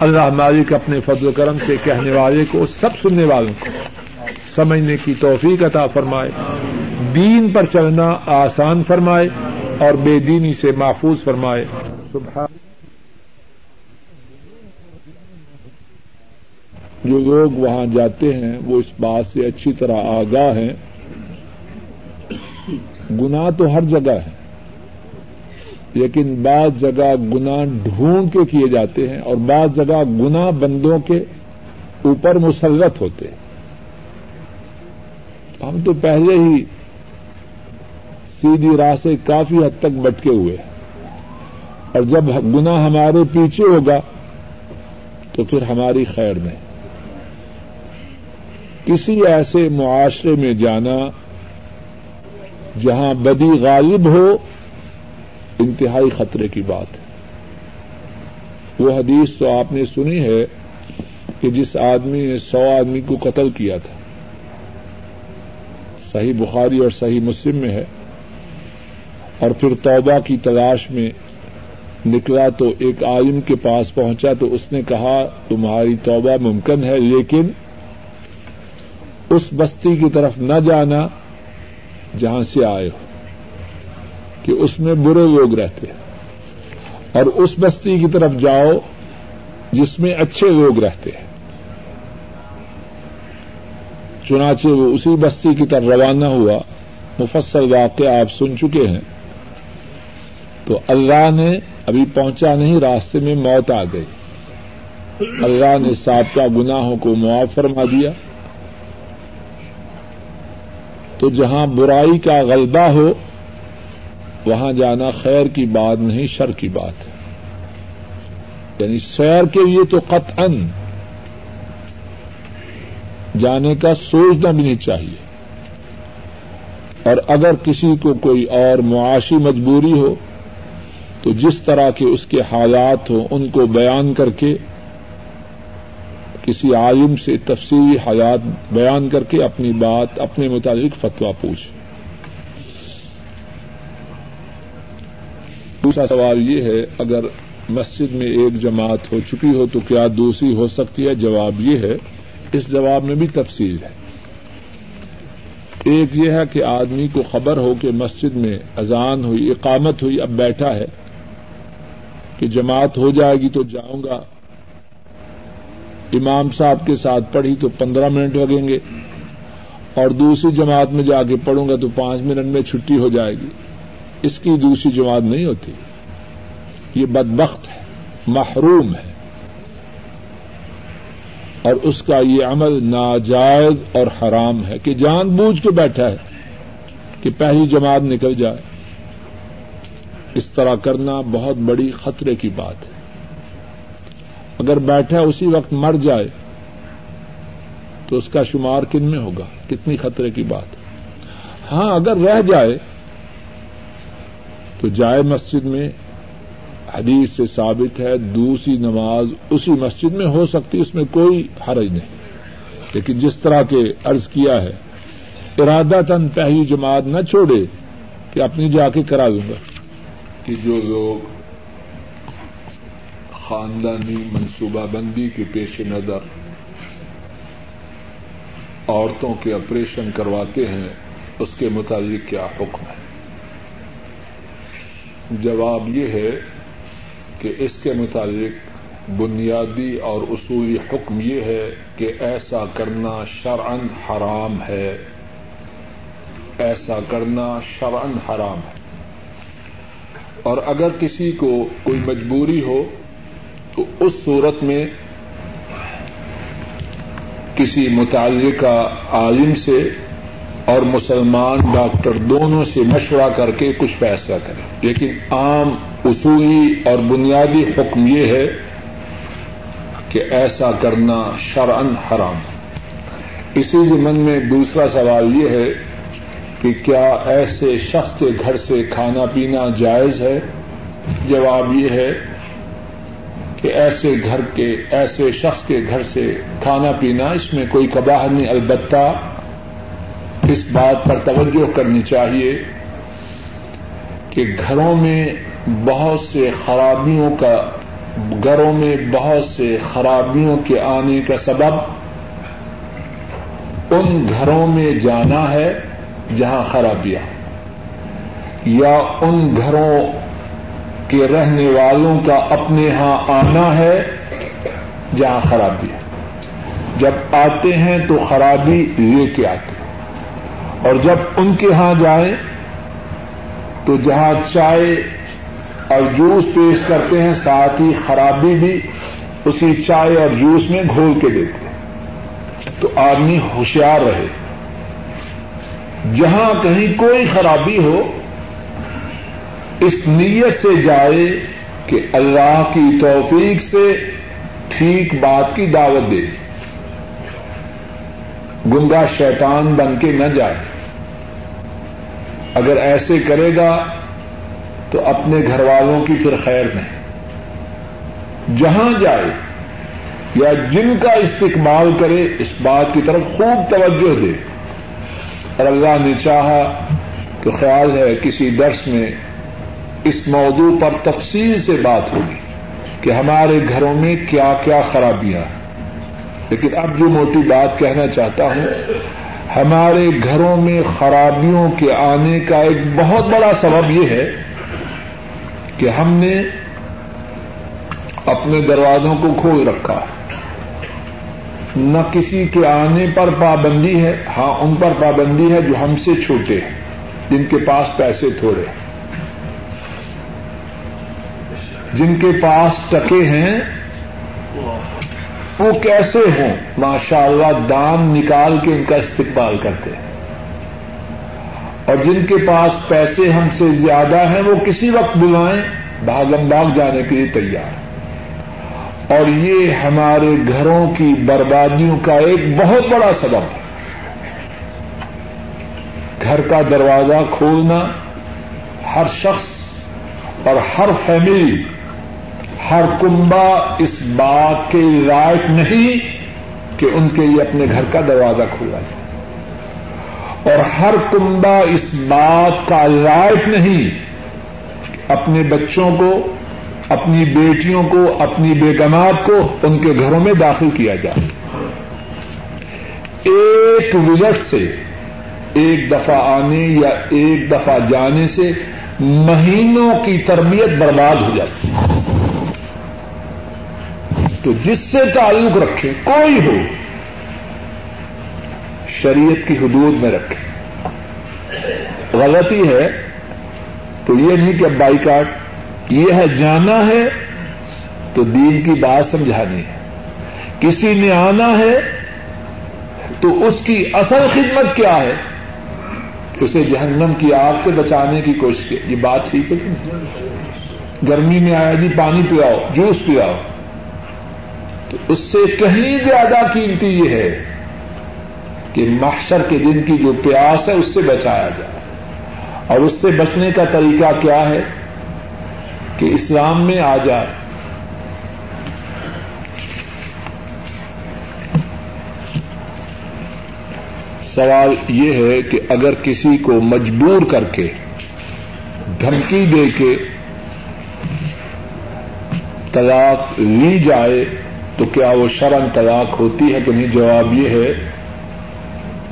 اللہ مالک اپنے فضل و کرم سے کہنے والے کو، سب سننے والوں کو سمجھنے کی توفیق عطا فرمائے، دین پر چلنا آسان فرمائے اور بے دینی سے محفوظ فرمائے۔ جو لوگ وہاں جاتے ہیں، وہ اس بات سے اچھی طرح آگاہ ہیں۔ گنا تو ہر جگہ ہے، لیکن بعض جگہ گنا ڈھونڈ کے کیے جاتے ہیں اور بعض جگہ گنا بندوں کے اوپر مسلط ہوتے ہیں۔ ہم تو پہلے ہی سیدھی راہ سے کافی حد تک بٹکے ہوئے ہیں۔ اور جب گنا ہمارے پیچھے ہوگا تو پھر ہماری خیر نہیں۔ کسی ایسے معاشرے میں جانا جہاں بدی غالب ہو، انتہائی خطرے کی بات ہے۔ وہ حدیث تو آپ نے سنی ہے کہ جس آدمی نے سو آدمی کو قتل کیا تھا، صحیح بخاری اور صحیح مسلم میں ہے، اور پھر توبہ کی تلاش میں نکلا تو ایک عالم کے پاس پہنچا تو اس نے کہا، تمہاری توبہ ممکن ہے، لیکن اس بستی کی طرف نہ جانا جہاں سے آئے ہو، کہ اس میں برے لوگ رہتے ہیں۔ اور اس بستی کی طرف جاؤ جس میں اچھے لوگ رہتے ہیں۔ چنانچہ وہ اسی بستی کی طرف روانہ ہوا۔ مفصل واقع آپ سن چکے ہیں۔ تو اللہ نے ابھی پہنچا نہیں، راستے میں موت آ گئی۔ اللہ نے سابقہ گناہوں کو معاف فرما دیا۔ تو جہاں برائی کا غلبہ ہو، وہاں جانا خیر کی بات نہیں، شر کی بات ہے۔ یعنی سیر کے لیے تو قطعا جانے کا سوچنا بھی نہیں چاہیے۔ اور اگر کسی کو کوئی اور معاشی مجبوری ہو، تو جس طرح کے اس کے حالات ہوں، ان کو بیان کر کے کسی عالم سے تفصیلی حالات بیان کر کے اپنی بات، اپنے مطابق فتوا پوچھ۔ دوسرا سوال یہ ہے، اگر مسجد میں ایک جماعت ہو چکی ہو تو کیا دوسری ہو سکتی ہے؟ جواب یہ ہے، اس جواب میں بھی تفصیل ہے۔ ایک یہ ہے کہ آدمی کو خبر ہو کہ مسجد میں اذان ہوئی، اقامت ہوئی، اب بیٹھا ہے کہ جماعت ہو جائے گی تو جاؤں گا۔ امام صاحب کے ساتھ پڑھی تو پندرہ منٹ لگیں گے اور دوسری جماعت میں جا کے پڑھوں گا تو پانچ منٹ میں چھٹی ہو جائے گی۔ اس کی دوسری جماعت نہیں ہوتی۔ یہ بدبخت ہے، محروم ہے۔ اور اس کا یہ عمل ناجائز اور حرام ہے کہ جان بوجھ کے بیٹھا ہے کہ پہلی جماعت نکل جائے۔ اس طرح کرنا بہت بڑی خطرے کی بات ہے۔ اگر بیٹھا اسی وقت مر جائے، تو اس کا شمار کن میں ہوگا؟ کتنی خطرے کی بات۔ ہاں اگر رہ جائے، تو جائے مسجد میں، حدیث سے ثابت ہے، دوسری نماز اسی مسجد میں ہو سکتی، اس میں کوئی حرج نہیں۔ لیکن جس طرح کے عرض کیا ہے ارادہ تن پہلی جماعت نہ چھوڑے، کہ اپنی جا کے کرا دوں گا۔ کہ جو لوگ خاندانی منصوبہ بندی کے پیش نظر۔ عورتوں کے آپریشن کرواتے ہیں، اس کے متعلق کیا حکم ہے؟ جواب یہ ہے کہ اس کے متعلق بنیادی اور اصولی حکم یہ ہے کہ ایسا کرنا شرعن حرام ہے۔ ایسا کرنا شرعن حرام ہے۔ اور اگر کسی کو کوئی مجبوری ہو تو اس صورت میں کسی متعلقہ عالم سے اور مسلمان ڈاکٹر دونوں سے مشورہ کر کے کچھ فیصلہ کریں۔ لیکن عام اصولی اور بنیادی حکم یہ ہے کہ ایسا کرنا شرعن حرام اسی زمن میں دوسرا سوال یہ ہے کہ کیا ایسے شخص کے گھر سے کھانا پینا جائز ہے؟ جواب یہ ہے کہ ایسے گھر کے، ایسے شخص کے گھر سے کھانا پینا اس میں کوئی کباہ نہیں، البتہ اس بات پر توجہ کرنی چاہیے کہ گھروں میں بہت سے خرابیوں کا، گھروں میں بہت سے خرابیوں کے آنے کا سبب ان گھروں میں جانا ہے جہاں خرابیاں، یا ان گھروں کے رہنے والوں کا اپنے یہاں آنا ہے، جہاں خرابی ہے۔ جب آتے ہیں تو خرابی لے کے آتے اور جب ان کے ہاں جائیں تو جہاں چائے اور جوس پیش کرتے ہیں، ساتھ ہی خرابی بھی اسی چائے اور جوس میں گھول کے دیتے ہیں۔ تو آدمی ہوشیار رہے۔ جہاں کہیں کوئی خرابی ہو اس نیت سے جائے کہ اللہ کی توفیق سے ٹھیک بات کی دعوت دے۔ گنگا شیطان بن کے نہ جائے۔ اگر ایسے کرے گا تو اپنے گھر والوں کی پھر خیر نہیں۔ جہاں جائے یا جن کا استقبال کرے، اس بات کی طرف خوب توجہ دے۔ اور اللہ نے چاہا تو خیال ہے کسی درس میں اس موضوع پر تفصیل سے بات ہوگی کہ ہمارے گھروں میں کیا کیا خرابیاں ہیں۔ لیکن اب جو موٹی بات کہنا چاہتا ہوں، ہمارے گھروں میں خرابیوں کے آنے کا ایک بہت بڑا سبب یہ ہے کہ ہم نے اپنے دروازوں کو کھول رکھا نہ کسی کے آنے پر پابندی ہے ہاں ان پر پابندی ہے جو ہم سے چھوٹے ہیں، جن کے پاس پیسے تھوڑے ہیں۔ جن کے پاس ٹکے ہیں، وہ کیسے ہوں؟ ماشاء اللہ دام نکال کے ان کا استقبال کرتے ہیں۔ اور جن کے پاس پیسے ہم سے زیادہ ہیں، وہ کسی وقت بلائیں بھاگم بھاگ جانے کے لیے تیار اور یہ ہمارے گھروں کی بربادیوں کا ایک بہت بڑا سبب ہے۔ گھر کا دروازہ کھولنا ہر شخص اور ہر فیملی ہر کنبا اس بات کے لائق نہیں کہ ان کے لیے اپنے گھر کا دروازہ کھولا جائے۔ اور ہر کنبا اس بات کا لائق نہیں اپنے بچوں کو، اپنی بیٹیوں کو، اپنی بیگمات کو ان کے گھروں میں داخل کیا جائے۔ ایک وزٹ سے، ایک دفعہ آنے یا ایک دفعہ جانے سے مہینوں کی تربیت برباد ہو جاتی تو جس سے تعلق رکھے، کوئی ہو، شریعت کی حدود میں رکھے۔ غلطی ہے تو یہ نہیں کہ اب بائی کاٹ یہ ہے جانا ہے تو دین کی بات سمجھانی ہے۔ کسی نے آنا ہے تو اس کی اصل خدمت کیا ہے؟ اسے جہنم کی آگ سے بچانے کی کوشش کی۔ یہ بات ٹھیک ہے گرمی میں آیا جی پانی پلاؤ جوس پلاؤ اس سے کہیں زیادہ قیمتی یہ ہے کہ محشر کے دن کی جو پیاس ہے اس سے بچایا جائے۔ اور اس سے بچنے کا طریقہ کیا ہے کہ اسلام میں آ جائے۔ سوال یہ ہے کہ اگر کسی کو مجبور کر کے دھمکی دے کے طلاق لی جائے تو کیا وہ شرم طلاق ہوتی ہے کہ نہیں؟ جواب یہ ہے،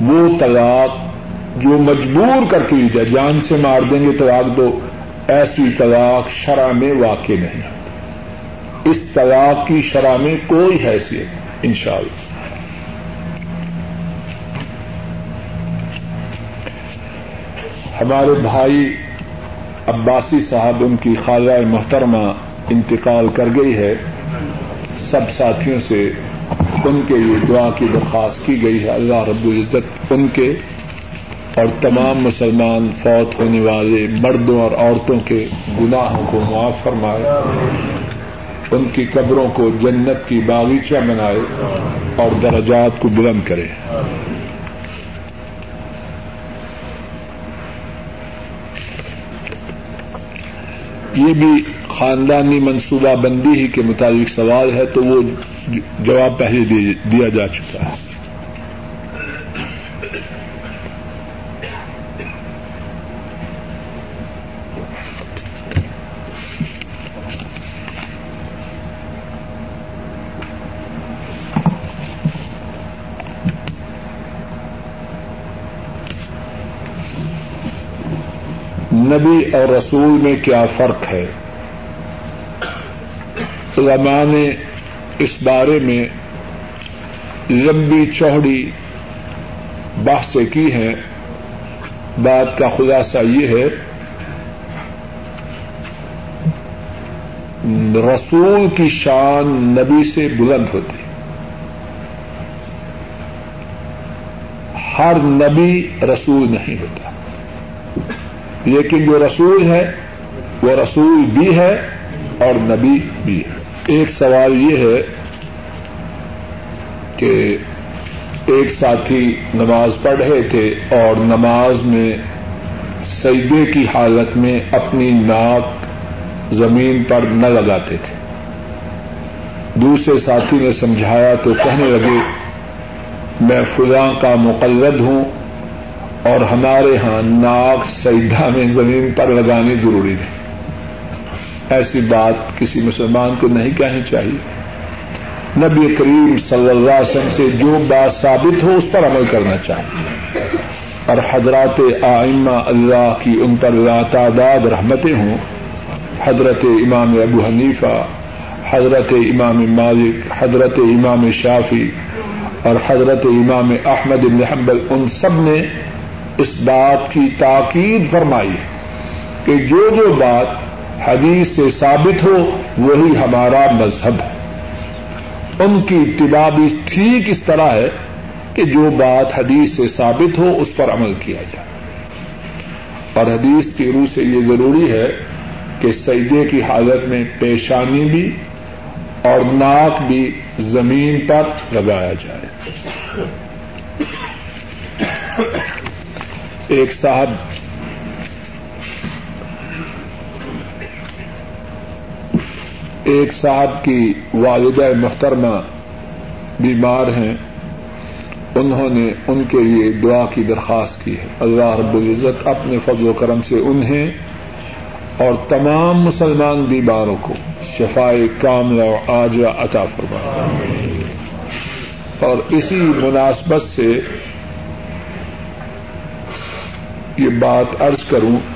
وہ طلاق جو مجبور کر کے لی جائے، جان سے مار دیں گے، طلاق دو، ایسی طلاق شرح میں واقع نہیں اس طلاق کی شرح میں کوئی حیثیت انشاءاللہ۔ ہمارے بھائی عباسی صاحب، ان کی خالہ محترمہ انتقال کر گئی ہے۔ سب ساتھیوں سے ان کے لیے دعا کی درخواست کی گئی ہے۔ اللہ رب العزت ان کے اور تمام مسلمان فوت ہونے والے مردوں اور عورتوں کے گناہوں کو معاف فرمائے۔ ان کی قبروں کو جنت کی باغیچہ بنائے اور درجات کو بلند کرے۔ یہ بھی خاندانی منصوبہ بندی ہی کے مطابق سوال ہے تو وہ جواب پہلے دیا جا چکا ہے۔ نبی اور رسول میں کیا فرق ہے؟ علماء نے اس بارے میں لمبی چوڑی بحثیں کی ہیں۔ بات کا خلاصہ یہ ہے، رسول کی شان نبی سے بلند ہوتی۔ ہر نبی رسول نہیں ہوتا۔ لیکن جو رسول ہے، وہ رسول بھی ہے اور نبی بھی ہے۔ ایک سوال یہ ہے کہ ایک ساتھی نماز پڑھ رہے تھے اور نماز میں سیدے کی حالت میں اپنی ناک زمین پر نہ لگاتے تھے۔ دوسرے ساتھی نے سمجھایا تو کہنے لگے، میں فلاں کا مقلد ہوں اور ہمارے ہاں ناک سیدا میں زمین پر لگانی ضروری ہے ایسی بات کسی مسلمان کو نہیں کہنی چاہیے۔ نبی کریم صلی اللہ علیہ وسلم سے جو بات ثابت ہو اس پر عمل کرنا چاہیے۔ اور حضرات آئمہ اللہ کی ان پر تعداد رحمتیں ہوں۔ حضرت امام ابو حنیفہ، حضرت امام مالک، حضرت امام شافی اور حضرت امام احمد حنبل، ان سب نے اس بات کی تاکید فرمائی کہ جو جو بات حدیث سے ثابت ہو، وہی ہمارا مذہب ہے۔ ان کی اتباع بھی ٹھیک اس طرح ہے کہ جو بات حدیث سے ثابت ہو، اس پر عمل کیا جائے۔ اور حدیث کی روح سے یہ ضروری ہے کہ سجدے کی حالت میں پیشانی بھی اور ناک بھی زمین پر لگایا جائے۔ ایک صاحب ایک صاحب کی والدہ محترمہ بیمار ہیں، انہوں نے ان کے لیے دعا کی درخواست کی ہے۔ اللہ رب العزت اپنے فضل و کرم سے انہیں اور تمام مسلمان بیماروں کو شفائے کام آج عطا فرما اور اسی مناسبت سے یہ بات ارض کروں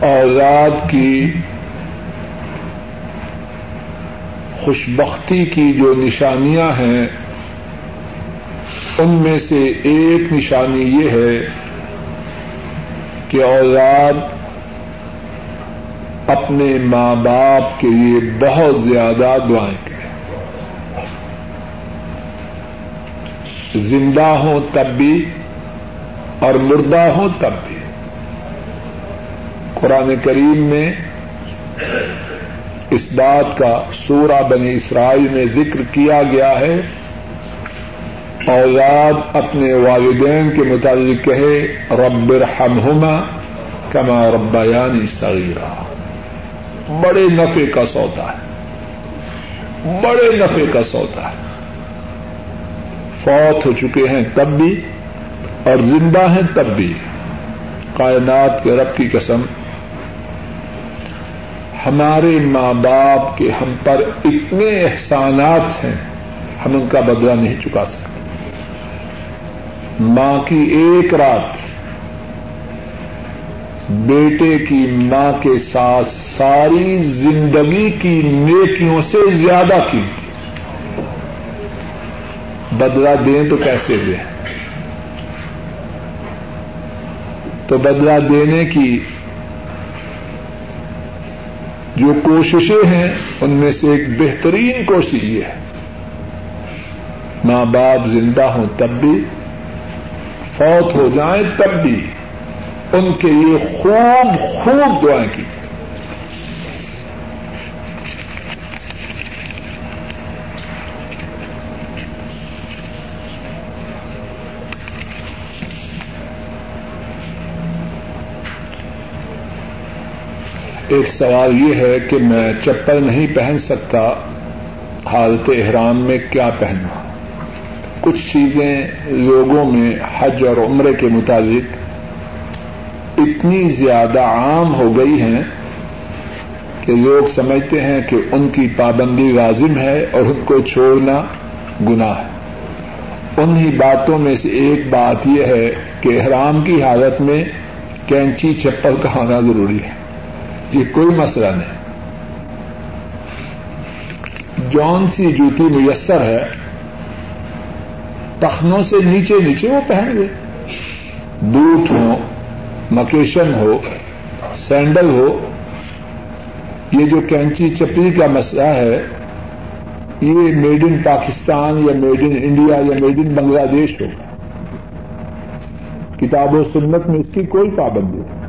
اولاد کی خوشبختی کی جو نشانیاں ہیں، ان میں سے ایک نشانی یہ ہے کہ اولاد اپنے ماں باپ کے لیے بہت زیادہ دعائیں کریں۔ زندہ ہوں تب بھی اور مردہ ہوں تب بھی۔ قرآن کریم میں اس بات کا سورہ بنی اسرائیل میں ذکر کیا گیا ہے۔ اولاد اپنے والدین کے متعلق کہے، رب ارحمہما کما ربیانی صغیرہ بڑے نفے کا سودا ہے۔ بڑے نفے کا سودا ہے۔ فوت ہو چکے ہیں تب بھی اور زندہ ہیں تب بھی۔ کائنات کے رب کی قسم ہمارے ماں باپ کے ہم پر اتنے احسانات ہیں، ہم ان کا بدلہ نہیں چکا سکتے۔ ماں کی ایک رات بیٹے کی ماں کے ساتھ ساری زندگی کی نیکیوں سے زیادہ کی بدلا دیں تو کیسے دیں؟ تو بدلا دینے کی جو کوششیں ہیں، ان میں سے ایک بہترین کوشش یہ ہے۔ ماں باپ زندہ ہوں تب بھی، فوت ہو جائیں تب بھی، ان کے لیے خوب خوب دعائیں کی۔ ایک سوال یہ ہے کہ میں چپل نہیں پہن سکتا، حالت احرام میں کیا پہننا کچھ چیزیں لوگوں میں حج اور عمرے کے مطابق اتنی زیادہ عام ہو گئی ہیں کہ لوگ سمجھتے ہیں کہ ان کی پابندی لازم ہے اور ان کو چھوڑنا گنا ہے۔ انہی باتوں میں سے ایک بات یہ ہے کہ احرام کی حالت میں کینچی چپل کا ہونا ضروری ہے۔ یہ کوئی مسئلہ نہیں۔ جون سی جوتی میسر ہے، تخنوں سے نیچے نیچے وہ پہن گئے بوٹ ہو، مکیشن ہو، سینڈل ہو، یہ جو کینچی چپری کا مسئلہ ہے، یہ میڈ ان پاکستان یا میڈ ان انڈیا یا میڈ ان بنگلہ دیش ہو کتاب و سنت میں اس کی کوئی پابندی نہیں۔